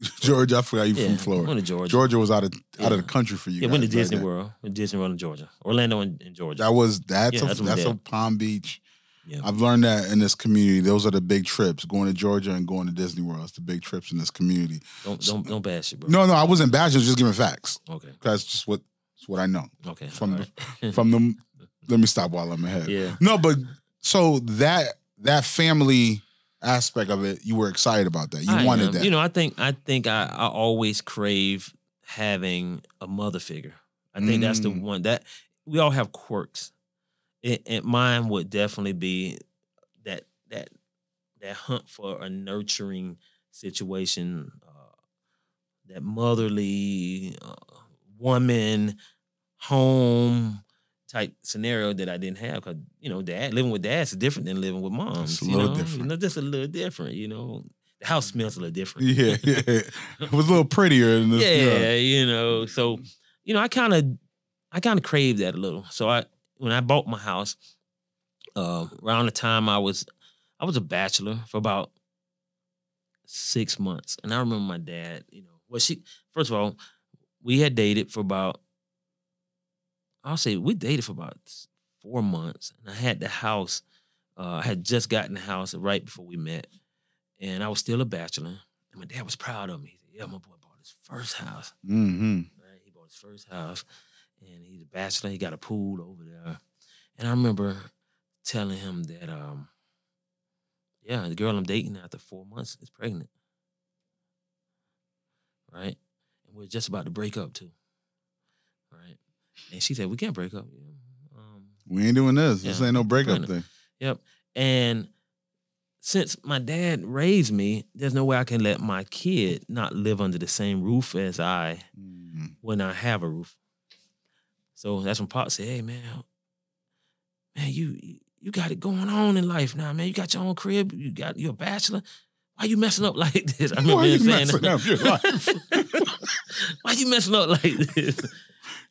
Georgia, I forgot you Yeah, from Florida. we went to Georgia. Georgia was out of out of the country for you. yeah, went to Disney then. World. Went Disney World in Georgia. Orlando in, in Georgia. That was that's Yeah, a that's that's a Palm Beach. yeah. I've learned that in this community. Those are the big trips. Going to Georgia and going to Disney World. It's the big trips in this community. Don't don't don't bash it, bro. No, no, I wasn't bashing. I was just giving facts. Okay. That's just what it's what I know Okay. from all the right. from the. Let me stop while I'm ahead. yeah. No, but so that that family aspect of it, you were excited about that. You I wanted am. that. You know, I think I think I, I always crave having a mother figure. I think that's the Mm. one that we all have quirks. It, and mine would definitely be that that that hunt for a nurturing situation, uh, that motherly uh, woman home type scenario that I didn't have because you know dad living with dads is different than living with moms. It's a you little know? You different. know, just a little different. You know, the house smells a little different. yeah, yeah, it was a little prettier in this. yeah, you know. So, you know, I kind of, I kind of craved that a little. So I, when I bought my house, uh, around the time I was, I was a bachelor for about six months, and I remember my dad. You know, well, she first of all, we had dated for about, I'll say we dated for about four months, and I had the house. Uh, I had just gotten the house right before we met, and I was still a bachelor. And my dad was proud of me. He said, "Yeah, my boy bought his first house. Mm-hmm. Right? He bought his first house, and he's a bachelor. He got a pool over there. And I remember telling him that, um, yeah, the girl I'm dating after four months is pregnant. Right? And we're just about to break up too. And she said, "We can't break up." Um, We ain't doing this. This ain't no breakup thing. Yep. And since my dad raised me, there's no way I can let my kid not live under the same roof as I Mm. when I have a roof. So that's when Pop said, "Hey man, man, you you got it going on in life now, man. You got your own crib. You got you're bachelor. Why you messing up like this? I remember Why you him saying, messing up your life? Why you messing up like this?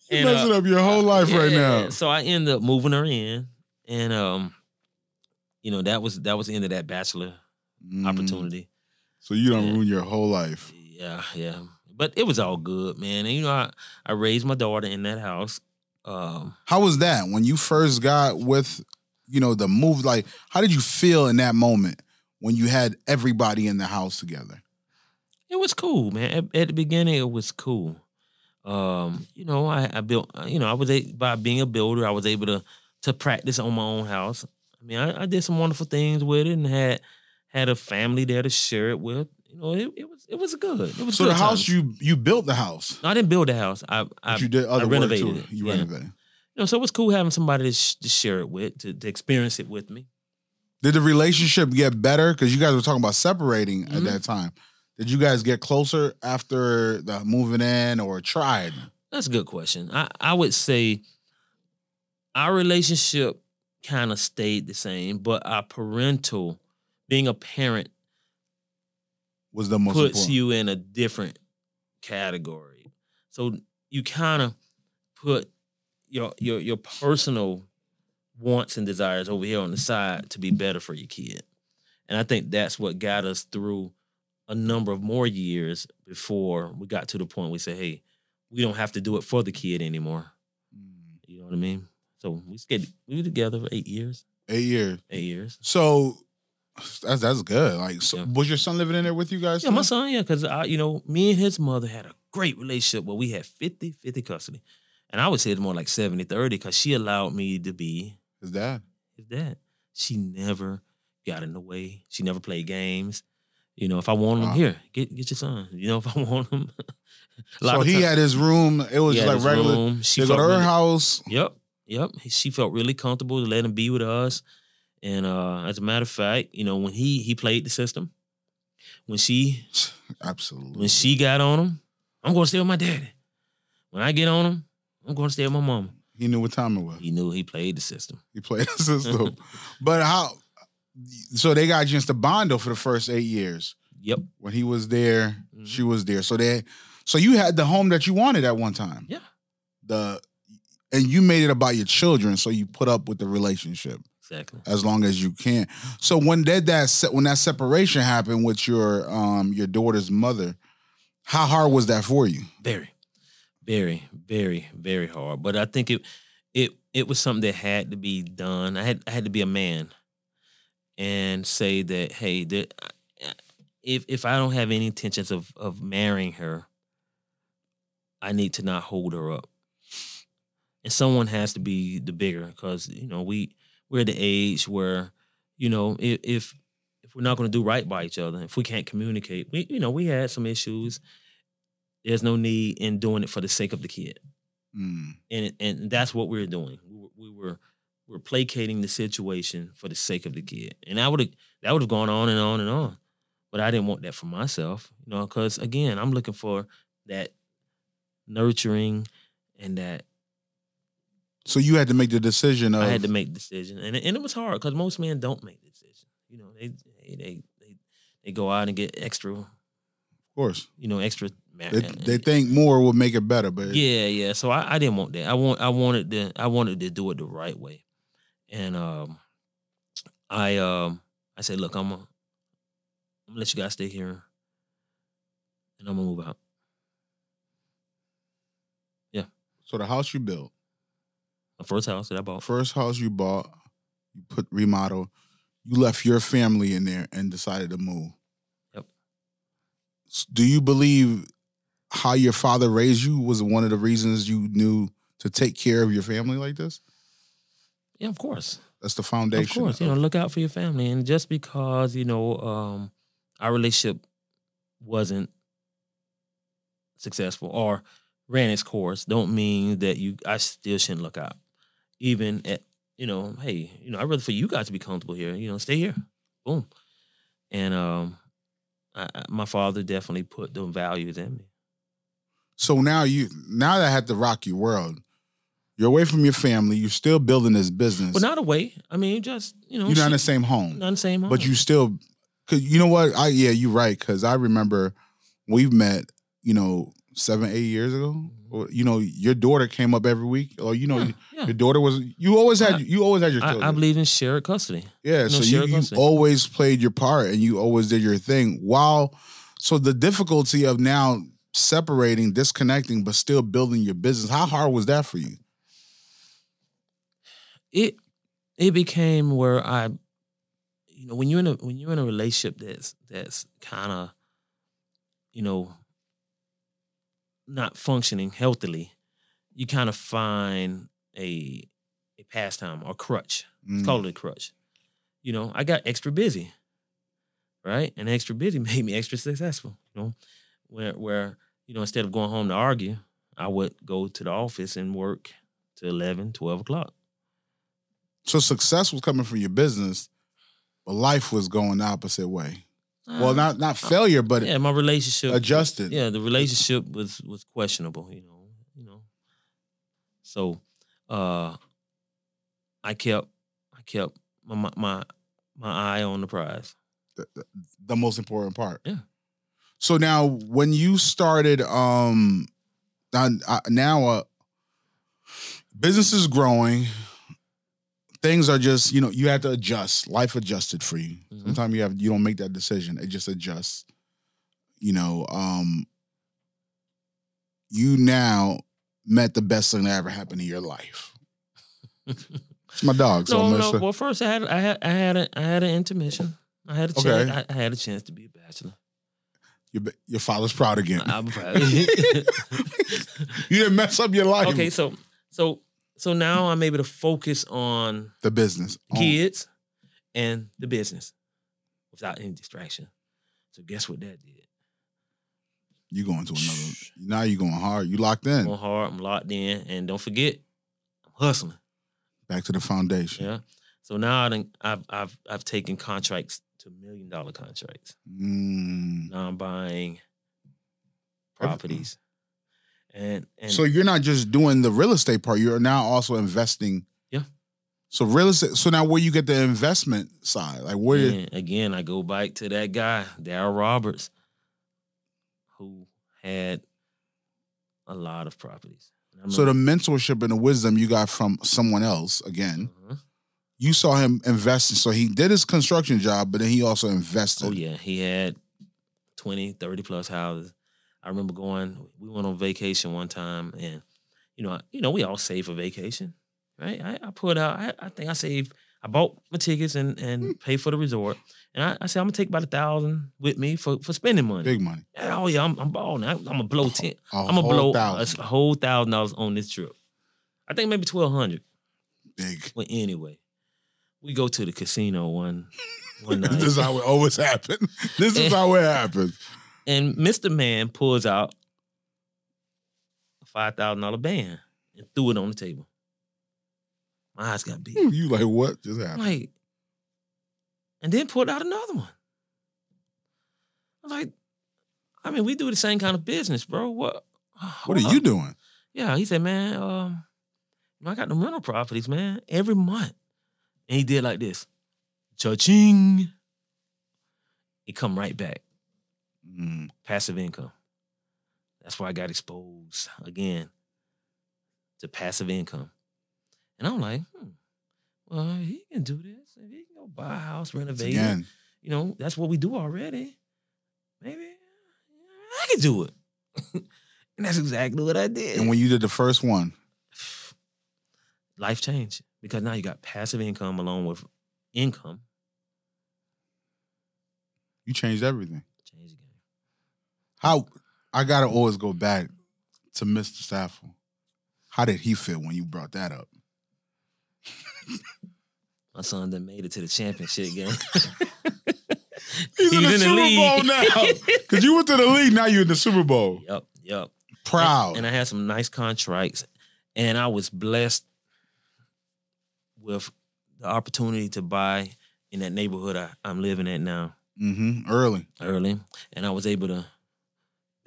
You And, uh, messing up your whole life right now. So I ended up moving her in, and um, you know that was that was the end of that bachelor Mm. opportunity. So you don't Yeah. ruin your whole life. Yeah, yeah. But it was all good, man. And you know, I, I raised my daughter in that house. Um, How was that when you first got with, you know, the move? Like, how did you feel in that moment when you had everybody in the house together? it was cool, man. At, at the beginning, it was cool. Um, you know, I, I built. You know, I was a, by being a builder, I was able to to practice on my own house. I mean, I, I did some wonderful things with it, and had had a family there to share it with. You know, it, it was it was good. It was So the house times. you you built the house, No, I didn't build the house. I I, but you did other work renovated it. You Yeah. renovated. you know, so it was cool having somebody to, sh- to share it with, to, to experience it with me. Did the relationship get better? Because you guys were talking about separating at Mhm. that time. Did you guys get closer after the moving in or tried? That's a good question. I, I would say our relationship kind of stayed the same, but our parental, being a parent, Was the most puts important? you in a different category. So you kind of put your your your personal wants and desires over here on the side to be better for your kid. And I think that's what got us through a number of more years before we got to the point we say, hey, we don't have to do it for the kid anymore. Mm. You know what I mean? So we stayed we were together for eight years. Eight years. Eight years. So that's that's good. Like, so Yeah. was your son living in there with you guys? Yeah, too? my son, yeah, because I, you know, me and his mother had a great relationship where we had 50 50 custody. And I would say it's more like 70 30 because she allowed me to be His dad. his dad. She never got in the way. She never played games. You know, if I want him, Wow. here, get get your son. You know, if I want him. So he times- had his room. It was just like regular. room. She felt her really- house. Yep, yep. She felt really comfortable to let him be with us. And uh, as a matter of fact, you know, when he he played the system, when she Absolutely. when she got on him, I'm going to stay with my daddy. When I get on him, I'm going to stay with my mama. he knew what time it was. He knew he played the system. He played the system. but how? So they got you into bond though for the first eight years. Yep. When he was there, Mhm. she was there. So they, so you had the home that you wanted at one time. Yeah. The, and you made it about your children, so you put up with the relationship Exactly. as long as you can. So when did that se- when that separation happened with your um your daughter's mother, how hard was that for you? Very, very, very, very hard. But I think it it it was something that had to be done. I had I had to be a man and say that hey, that if if I don't have any intentions of of marrying her, I need to not hold her up. And someone has to be the bigger because you know we we're at the age where you know if if if we're not going to do right by each other, if we can't communicate, we you know we had some issues there's no need in doing it for the sake of the kid Mm. and and that's what we were doing we were we were, we were placating the situation for the sake of the kid and i would have that would have gone on and on and on but i didn't want that for myself you know because again i'm looking for that nurturing and that So you had to make the decision of i had to make the decision and, it- and it was hard because most men don't make the decision you know they they they they, they go out and get extra of course. you know extra They, they think more will make it better, but Yeah, yeah. So I, I didn't want that. I want I wanted to I wanted to do it the right way. And um I um I said, look, I'm gonna I'm gonna let you guys stay here and I'm gonna move out. Yeah. So the house you built, the first house that I bought. first house you bought, you put remodel, you left your family in there and decided to move. Yep. Do you believe how your father raised you was one of the reasons you knew to take care of your family like this? Yeah, of course. That's the foundation. Of course. You know, look out for your family. And just because, you know, um our relationship wasn't successful or ran its course, don't mean that you I still shouldn't look out. Even at, you know, hey, you know, I'd rather for you guys to be comfortable here. You know, stay here. Boom. And um I, I- my father definitely put them values in me. So now you now that I had to rock your world, you're away from your family. You're still building this business. But not away. I mean, just, you know, you're not in the same home. not in the same home. but you still cause you know what i yeah you're right because i remember we've met you know seven eight years ago you know your daughter came up every week or you know Mm-hmm. yeah, yeah. your daughter was you always had you always had your children I, I believe in shared custody. yeah so you, shared you always played your part and you always did your thing while so the difficulty of now separating disconnecting but still building your business how hard was that for you it it became where I, you know, when you're in a when you're in a relationship that's that's kind of, you know, not functioning healthily, you kind of find a a pastime or crutch. Let's Mm. call it a crutch. You know, I got extra busy, right? And extra busy made me extra successful. You know, where where you know instead of going home to argue, I would go to the office and work to 11, 12 o'clock. So success was coming from your business but life was going the opposite way well Uh, not not failure but yeah, my relationship adjusted Yeah, the relationship was was questionable. You know, you know. So, uh, I kept I kept my my my, eye on the prize. the most important part. Yeah. So now, when you started, um, now, uh, now uh, business is growing. Things are just you know you have to adjust. Life adjusted for you. Mhm. Sometimes you have you don't make that decision. It just adjusts. You know, um, you now met the best thing that ever happened in your life. It's my dog. So no, no. gonna Well, first I had I had I had a, I had an intermission. I had a chance. Okay. I, I had a chance to be a bachelor. your, your father's proud again. I'm proud. you didn't mess up your life. okay, so so so now I'm able to focus on the business. Kids and the business without any distraction. So guess what that did? You going to another. Now you going hard. You locked in. I'm going hard. I'm locked in, and don't forget, I'm hustling. Back to the foundation. Yeah. So now I done, I've I've I've taken contracts to million dollar contracts. Mm. Now I'm buying properties, and and So you're not just doing the real estate part. You're now also investing. Yeah. So real estate. So now where you get the investment side? Like where? And again, I go back to that guy, Daryl Roberts, who had a lot of properties. So the mentorship and the wisdom you got from someone else again. Uh-huh. You saw him investing. So he did his construction job, but then he also invested. Oh yeah, he had 20, 30 plus houses. I remember going. We went on vacation one time, and you know, you know, we all save for vacation, right? I, I put out. I, I think I saved. I bought my tickets and and paid for the resort, and I, I said I'm gonna take about a thousand with me for for spending money. Big money. And, oh yeah, I'm I'm balling. I, I'm gonna blow ten. A I'm gonna blow a, thousand. a whole thousand dollars on this trip. I think maybe twelve hundred. Big. But anyway, we go to the casino one one night. this is how it always happens. This is Eh. how it happens. And Mr. Man pulls out a five thousand dollar band and threw it on the table. My eyes got big. You like what just happened? like, and then pulled out another one. I'm like, I mean, we do the same kind of business, bro. What? What are you doing? Yeah, he said, man, um, I got the rental properties, man, every month. And he did like this. Cha-ching. It come right back. Mm. passive income. That's why I got exposed again to passive income. And I'm like, hmm, well, he can do this. If he can go buy a house, renovate it. You know, that's what we do already. Maybe I can do it. and that's exactly what I did. and when you did the first one, Life changed because now you got passive income along with income. you changed everything. The. How I gotta always go back to Mr. Saffold. How did he feel when you brought that up? My son done made it to the championship game. He's, in the, in the Super Bowl now. Because you went to the league, now you're in the Super Bowl. Yep, yep. Proud. And I had some nice contracts, and I was blessed with the opportunity to buy in that neighborhood I, I'm living at now mm-hmm. Early. early, and I was able to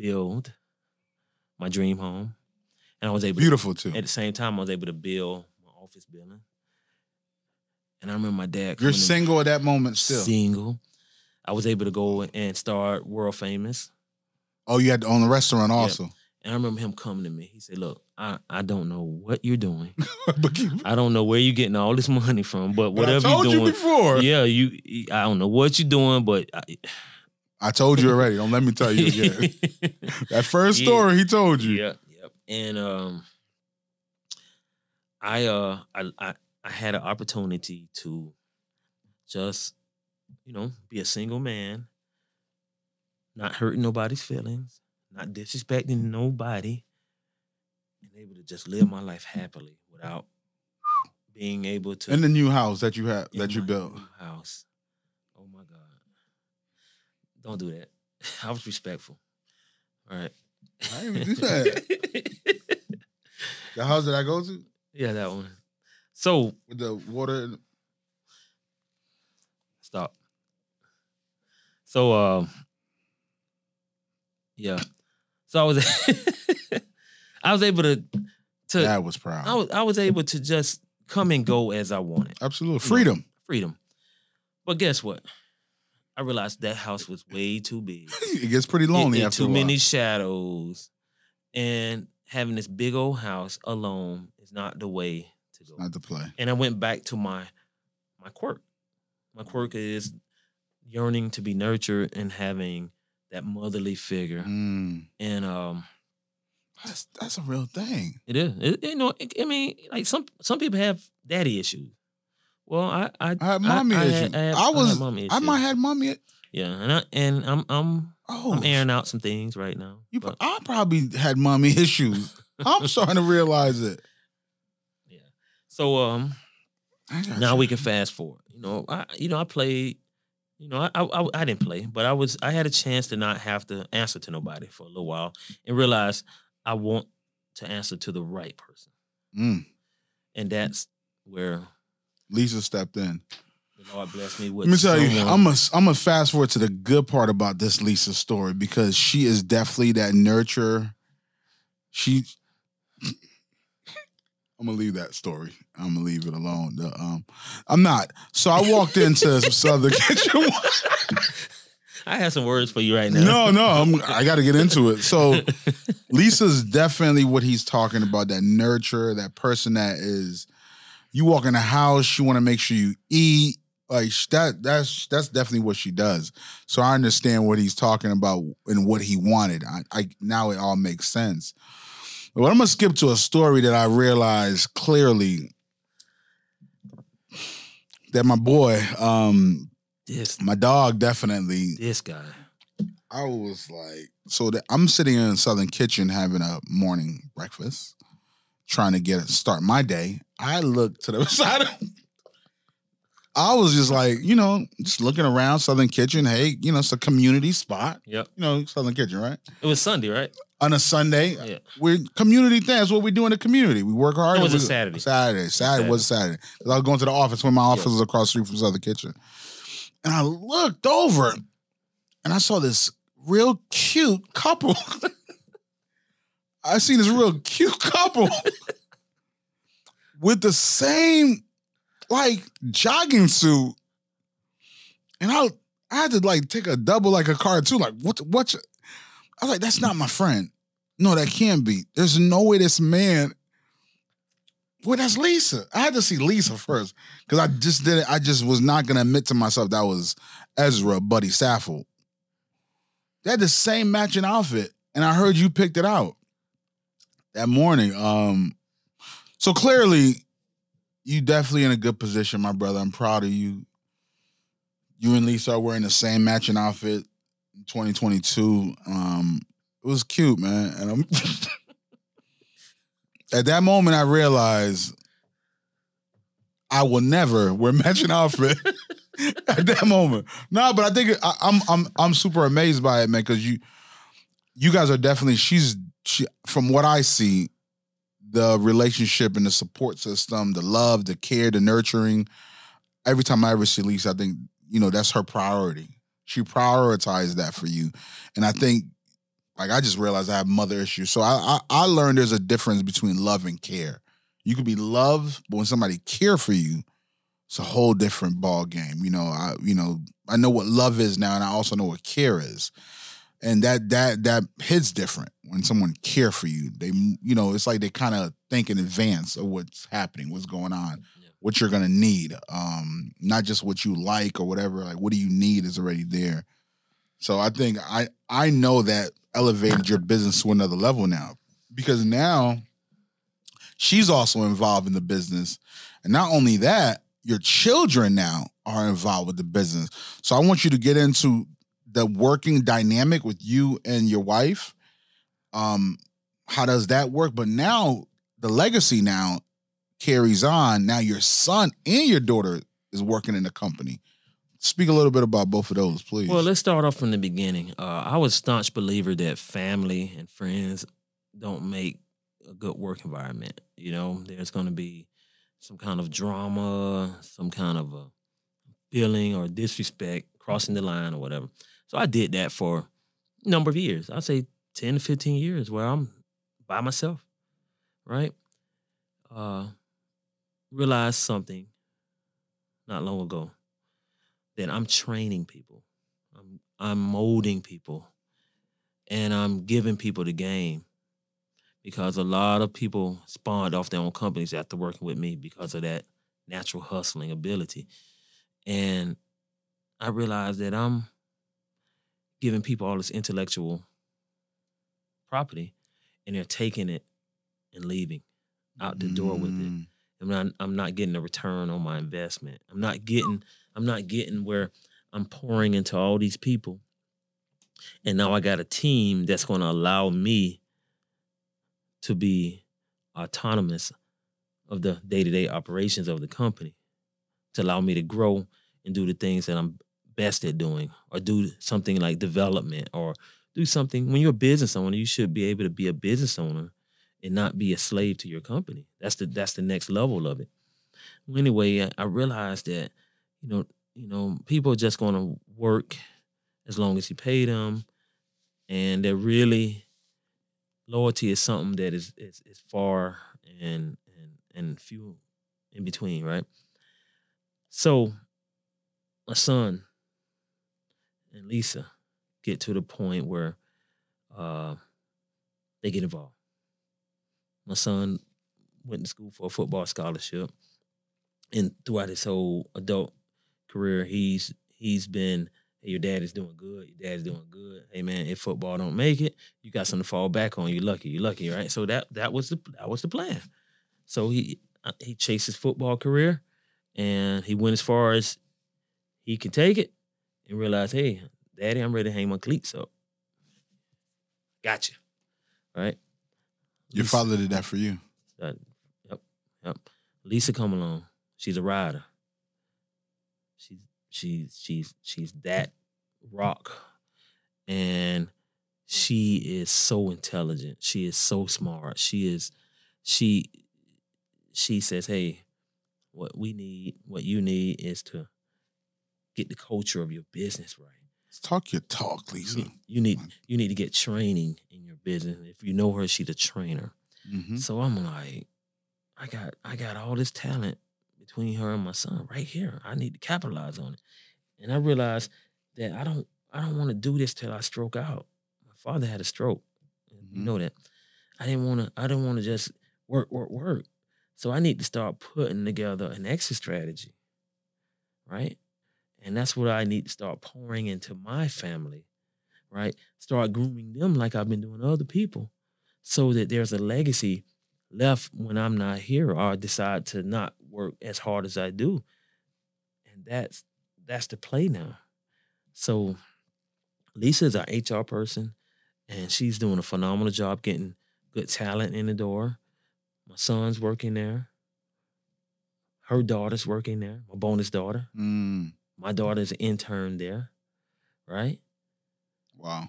build my dream home, and I was able Beautiful too. at the same time I was able to build my office building. And I remember my dad. You're single at that moment still. single. I was able to go and start world famous. Oh, you had to own the restaurant also. And I remember him coming to me. He said, "Look, I, I don't know what you're doing. I don't know where you're getting all this money from, but whatever told you're you doing, before. yeah, you. I don't know what you're doing, but I, I told you already. Don't let me tell you again. that first Yeah. story he told you. Yep, yep. And um, I uh, I, I I had an opportunity to just, you know, be a single man, not hurting nobody's feelings, not disrespecting nobody, and able to just live my life happily without being able to In the new house that you have that you built. house. Don't do that. I was respectful. All right. I didn't even do that. The house that I go to yeah, that one. So with the water. and- stop. So um, yeah. So I was, I was able to, to Dad was proud. I was I was able to just come and go as I wanted. Absolutely. Freedom. Freedom. But guess what? I realized that house was way too big. It gets pretty lonely It- it after too a while. many shadows, and having this big old house alone is not the way to go. Not to play. and I went back to my my quirk. My quirk is yearning to be nurtured and having that motherly figure. Mm. And um, That's that's a real thing. it is, it, you know, it, I mean, like some some people have daddy issues. Well, I I, I had mommy I, issues. had- I, had- I I was- had mommy I issues. might have mommy. yeah, and I and I'm I'm Oh, I'm airing out some things right now. You, but- I probably had mommy issues. I'm starting to realize it. yeah. So um, now you. we can fast forward. You know, I you know I played. You know, I, I I didn't play, but I was I had a chance to not have to answer to nobody for a little while and realize I want to answer to the right person, Mm. and that's where Lisa stepped in. the Lord blessed me with. Let me tell you, I'm a, I'm gonna fast forward to the good part about this Lisa story because she is definitely that nurturer. She, I'm gonna leave that story. I'm gonna leave it alone. The, um, I'm not. So I walked into some Southern Kitchen. I have some words for you right now. no, no, I'm, I got to get into it. So Lisa's definitely what he's talking about. That nurture, that person that is. You walk in the house, you want to make sure you eat. Like that. That's that's definitely what she does. So I understand what he's talking about and what he wanted. I, I now it all makes sense. But I'm gonna skip to a story that I realized clearly that my boy, um, this my dog, definitely this guy. I was like, so that I'm sitting in Southern Kitchen having a morning breakfast, trying to get it start my day. I looked to the side. Of, I was just like, you know, just looking around Southern Kitchen. Hey, you know, it's a community spot. Yep. You know, Southern Kitchen, right? It was Sunday, right? On a Sunday, Yeah. we're community thing. That's what we do in the community. We work hard. It was a Saturday. Saturday. Saturday was Saturday. I was going to the office when my office was across the street from Southern Kitchen. And I looked over and I saw this real cute couple. I seen this real cute couple with the same like jogging suit. And I I had to like take a double like a card too. Like, what what I was like, that's not my friend. No, that can't be. There's no way this man. Well, that's Lisa. I had to see Lisa first because I just didn't. I just was not gonna admit to myself that was Ezra Buddy Saffold. They had the same matching outfit, and I heard you picked it out that morning. Um, so clearly, you definitely in a good position, my brother. I'm proud of you. You and Lisa are wearing the same matching outfit in 2022. Um, it was cute, man. And I'm at that moment I realized I will never wear matching outfit. at that moment. No, but I think I, I'm I'm I'm super amazed by it, man, because you you guys are definitely she's she from what I see, the relationship and the support system, the love, the care, the nurturing. Every time I ever see Lisa, I think, you know, that's her priority. She prioritized that for you. And I think like I just realized I have mother issues. So I, I I learned there's a difference between love and care. You can be loved, but when somebody care for you, it's a whole different ball game. You know, I you know I know what love is now, and I also know what care is, and that that that hits different when someone care for you. They you know it's like they kind of think in advance of what's happening, what's going on, Yeah. what you're gonna need. Um, not just what you like or whatever. Like what do you need is already there. So I think I I know that elevated your business to another level now because now she's also involved in the business, and not only that, your children now are involved with the business. So I want you to get into the working dynamic with you and your wife. Um, how does that work? But now the legacy now carries on. Now your son and your daughter is working in the company. Speak a little bit about both of those, please. Well, let's start off from the beginning. Uh, I was a staunch believer that family and friends don't make a good work environment. You know, there's going to be some kind of drama, some kind of a feeling or disrespect crossing the line or whatever. So I did that for a number of years. I'd say 10 to 15 years where I'm by myself, right? Uh, realized something not long ago that I'm training people. I'm I'm molding people and I'm giving people the game because a lot of people spawned off their own companies after working with me because of that natural hustling ability. And I realized that I'm giving people all this intellectual property and they're taking it and leaving out the door with it. Mm. I'm not I'm not getting a return on my investment. I'm not getting I'm not getting where I'm pouring into all these people. And now I got a team that's going to allow me to be autonomous of the day-to-day operations of the company to allow me to grow and do the things that I'm best at doing or do something like development or do something when you're a business owner you should be able to be a business owner and not be a slave to your company. That's the that's the next level of it. Well, anyway I, realized that you know you know people are just going to work as long as you pay them and they're really loyalty is something that is is, is far and and and few in between right? So my son and Lisa get to the point where uh, they get involved. My son went to school for a football scholarship, and throughout his whole adult career, he's he's been, hey, your dad is doing good, your dad's doing good. Hey man, if football don't make it, you got something to fall back on. You're lucky, you're lucky, right? So that that was the that was the plan. So he uh, he chased his football career, and he went as far as he could take it, and realize, hey, daddy, I'm ready to hang my cleats up. Gotcha. Right? Your Lisa- father did that for you. that, yep, yep. Lisa come along. She's a rider. She's she's she's she's that rock. And she is so intelligent. She is so smart. She is she she says, Hey, what we need, what you need is to get the culture of your business right. Talk your talk, You Lisa. need, you need you need to get training in your business. If you know her, she's a trainer. Mhm. So I'm like, I got I got all this talent between her and my son right here. I need to capitalize on it. And I realized that I don't I don't want to do this till I stroke out. My father had a stroke. and You know that. I didn't want to I didn't want to just work, work, work. So I need to start putting together an exit strategy. Right? And that's what I need to start pouring into my family. Right? Start grooming them like I've been doing other people so that there's a legacy left when I'm not here or I decide to not work as hard as I do. And that's that's the play now. So Lisa's our HR person and she's doing a phenomenal job getting good talent in the door. My son's working there. Her daughter's working there, my bonus daughter. Mm. My daughter's an intern there, right? Wow.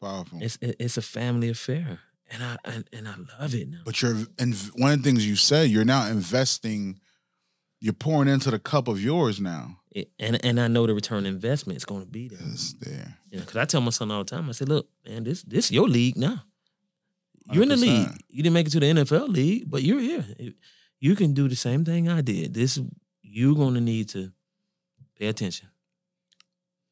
Powerful. It's it's a family affair. And I and, and I love it now. But you're and one of the things you said, you're now investing, you're pouring into the cup of yours now. It- and and I know the return investment is going to be there. It's there. You know, because I tell my son all the time. I say, "Look, man, this this your league now. You're in the league. You didn't make it to the NFL league, but you're here. You can do the same thing I did. This you're going to need to pay attention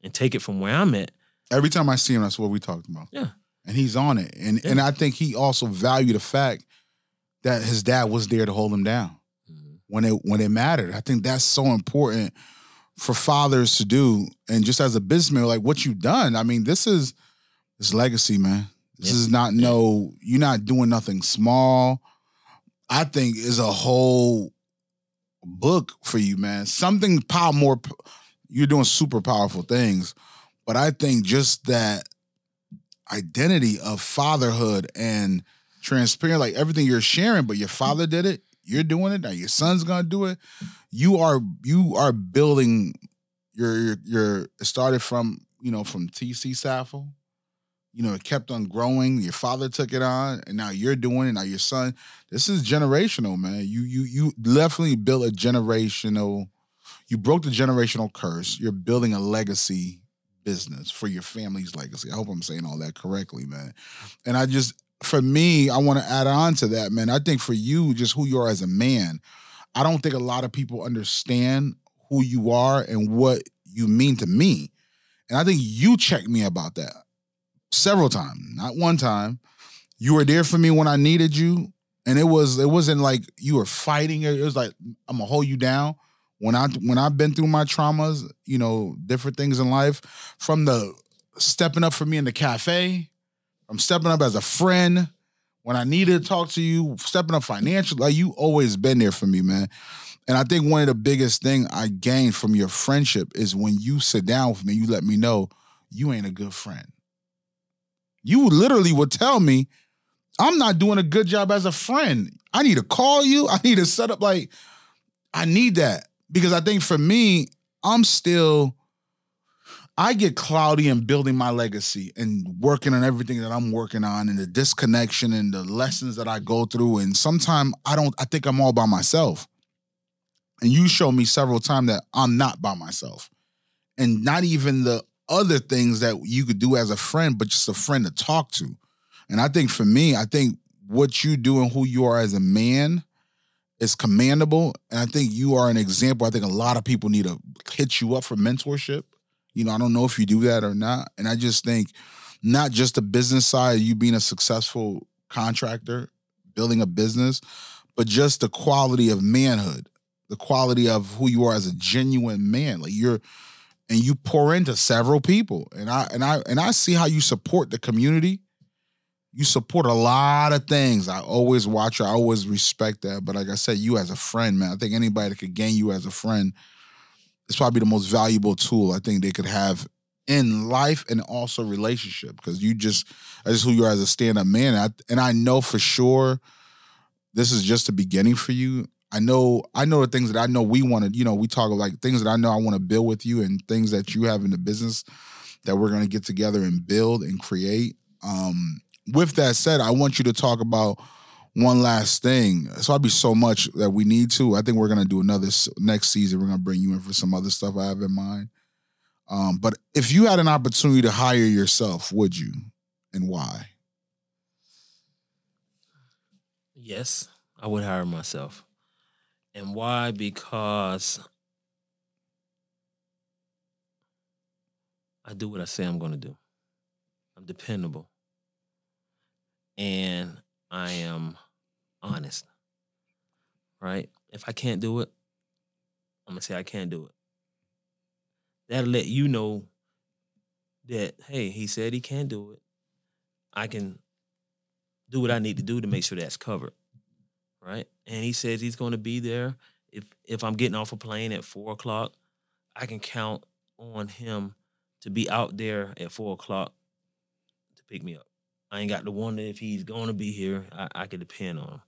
and take it from where I'm at. Every time I see him, that's what we talked about. Yeah. And he's on it. And Yeah. and I think he also valued the fact that his dad was there to hold him down Mhm. when it when it mattered. I think that's so important for fathers to do. And just as a businessman, like what you've done, I mean, this is this legacy, man. This Yeah. is not no, you're not doing nothing small. I think is a whole book for you, man. Something power more you're doing super powerful things. But I think just that identity of fatherhood and transparent, like everything you're sharing, but your father did it, you're doing it, now your son's gonna do it. You are you are building your your, your started from, you know, from TC Saffold. You know, it kept on growing. Your father took it on, and now you're doing it. Now your son. This is generational, man. You you you definitely built a generational. You broke the generational curse. You're building a legacy business for your family's legacy. I hope I'm saying all that correctly, man. And I just, for me, I want to add on to that, man. I think for you, just who you are as a man, I don't think a lot of people understand who you are and what you mean to me. And I think you checked me about that several times, not one time. You were there for me when I needed you, and it was it wasn't like you were fighting. It was like I'm gonna hold you down. When I when I've been through my traumas, you know, different things in life, from the stepping up for me in the cafe, from stepping up as a friend when I needed to talk to you, stepping up financially, like you always been there for me, man. And I think one of the biggest thing I gained from your friendship is when you sit down with me, you let me know you ain't a good friend. You literally would tell me, I'm not doing a good job as a friend. I need to call you. I need to set up like I need that because I think for me, I'm still I get cloudy in building my legacy and working on everything that I'm working on and the disconnection and the lessons that I go through. And sometimes I don't, I think I'm all by myself. And you show me several times that I'm not by myself. And not even the other things that you could do as a friend, but just a friend to talk to. And I think for me, I think what you do and who you are as a man is commendable. And I think you are an example. I think a lot of people need to hit you up for mentorship. You know, I don't know if you do that or not. And I just think not just the business side, of you being a successful contractor, building a business, but just the quality of manhood, the quality of who you are as a genuine man. Like you're and you pour into several people. And I and I and I see how you support the community. You support a lot of things. I always watch. I always respect that. But like I said, you as a friend, man, I think anybody that could gain you as a friend is probably the most valuable tool I think they could have in life and also relationship because you just that's who you are as a stand-up man. And I, and I know for sure this is just the beginning for you. I know I know the things that I know we want to, you know, we talk like things that I know I want to build with you and things that you have in the business that we're going to get together and build and create. Um with that said, I want you to talk about one last thing. So I'd be so much that we need to. I think we're gonna do another next season. We're gonna bring you in for some other stuff I have in mind. Um, but if you had an opportunity to hire yourself, would you, and why? Yes, I would hire myself. And why? Because I do what I say I'm going to do. I'm dependable. And I am honest. Right? If I can't do it, I'm going to say I can't do it. That'll let you know that, hey, he said he can't do it. I can do what I need to do to make sure that's covered right? And he says he's going to be there. If if I'm getting off a plane at four o'clock, I can count on him to be out there at four o'clock to pick me up. I ain't got to wonder if he's going to be here. I, I can depend on him.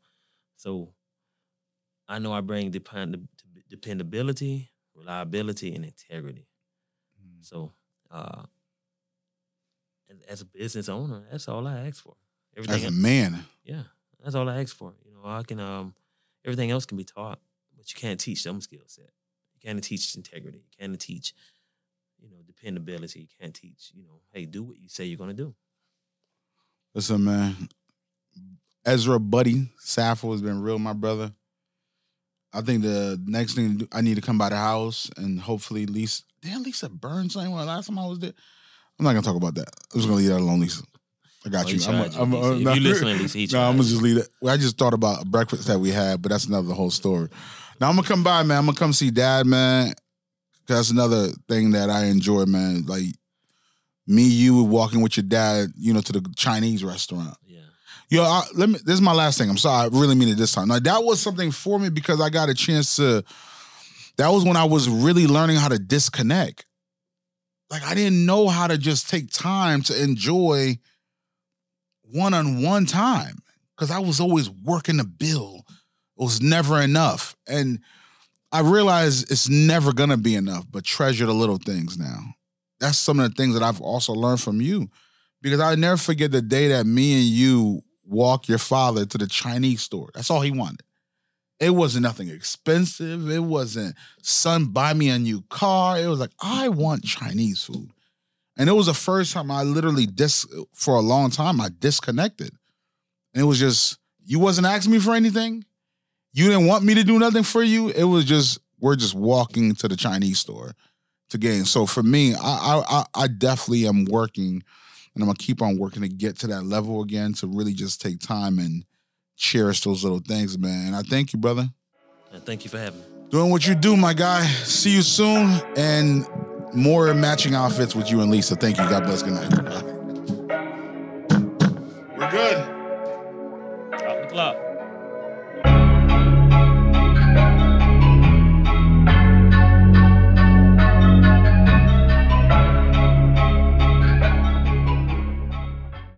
So I know I bring depend, dependability, reliability, and integrity. Mm. So uh, as a business owner, that's all I ask for. Everything as a man, yeah, that's all I ask for. Know, I can um everything else can be taught, but you can't teach some skill set. You can't teach integrity. You can't teach, you know, dependability. You can't teach, you know, hey, do what you say you're gonna do. Listen, man. Ezra Buddy Saffold has been real, my brother. I think the next thing I need to come by the house and hopefully Lisa. Damn, Lisa Burns. When last time I was there, I'm not gonna talk about that. I'm just gonna leave that alone, Lisa. I got oh, you. I'm, I'm, I'm, if you listen, at least No, I'm gonna just leave it. I just thought about breakfast that we had, but that's another whole story. Now I'm gonna come by, man. I'm gonna come see Dad, man. That's another thing that I enjoy, man. Like me, you walking with your dad, you know, to the Chinese restaurant. Yeah. Yo, I, let me. This is my last thing. I'm sorry. I really mean it this time. Now that was something for me because I got a chance to. That was when I was really learning how to disconnect. Like I didn't know how to just take time to enjoy one on one time because I was always working the bill. It was never enough. And I realized it's never gonna be enough, but treasure the little things now. That's some of the things that I've also learned from you. Because I never forget the day that me and you walked your father to the Chinese store. That's all he wanted. It wasn't nothing expensive. It wasn't, son, buy me a new car. It was like, I want Chinese food. And it was the first time I literally dis for a long time I disconnected. And it was just you wasn't asking me for anything. You didn't want me to do nothing for you. It was just we're just walking to the Chinese store to gain. So for me, I I I definitely am working and I'm gonna keep on working to get to that level again to really just take time and cherish those little things, man. And I thank you, brother. And thank you for having me. Doing what you do, my guy. See you soon. And more matching outfits with you and Lisa. Thank you. God bless. Good night. We're good. Out the clock.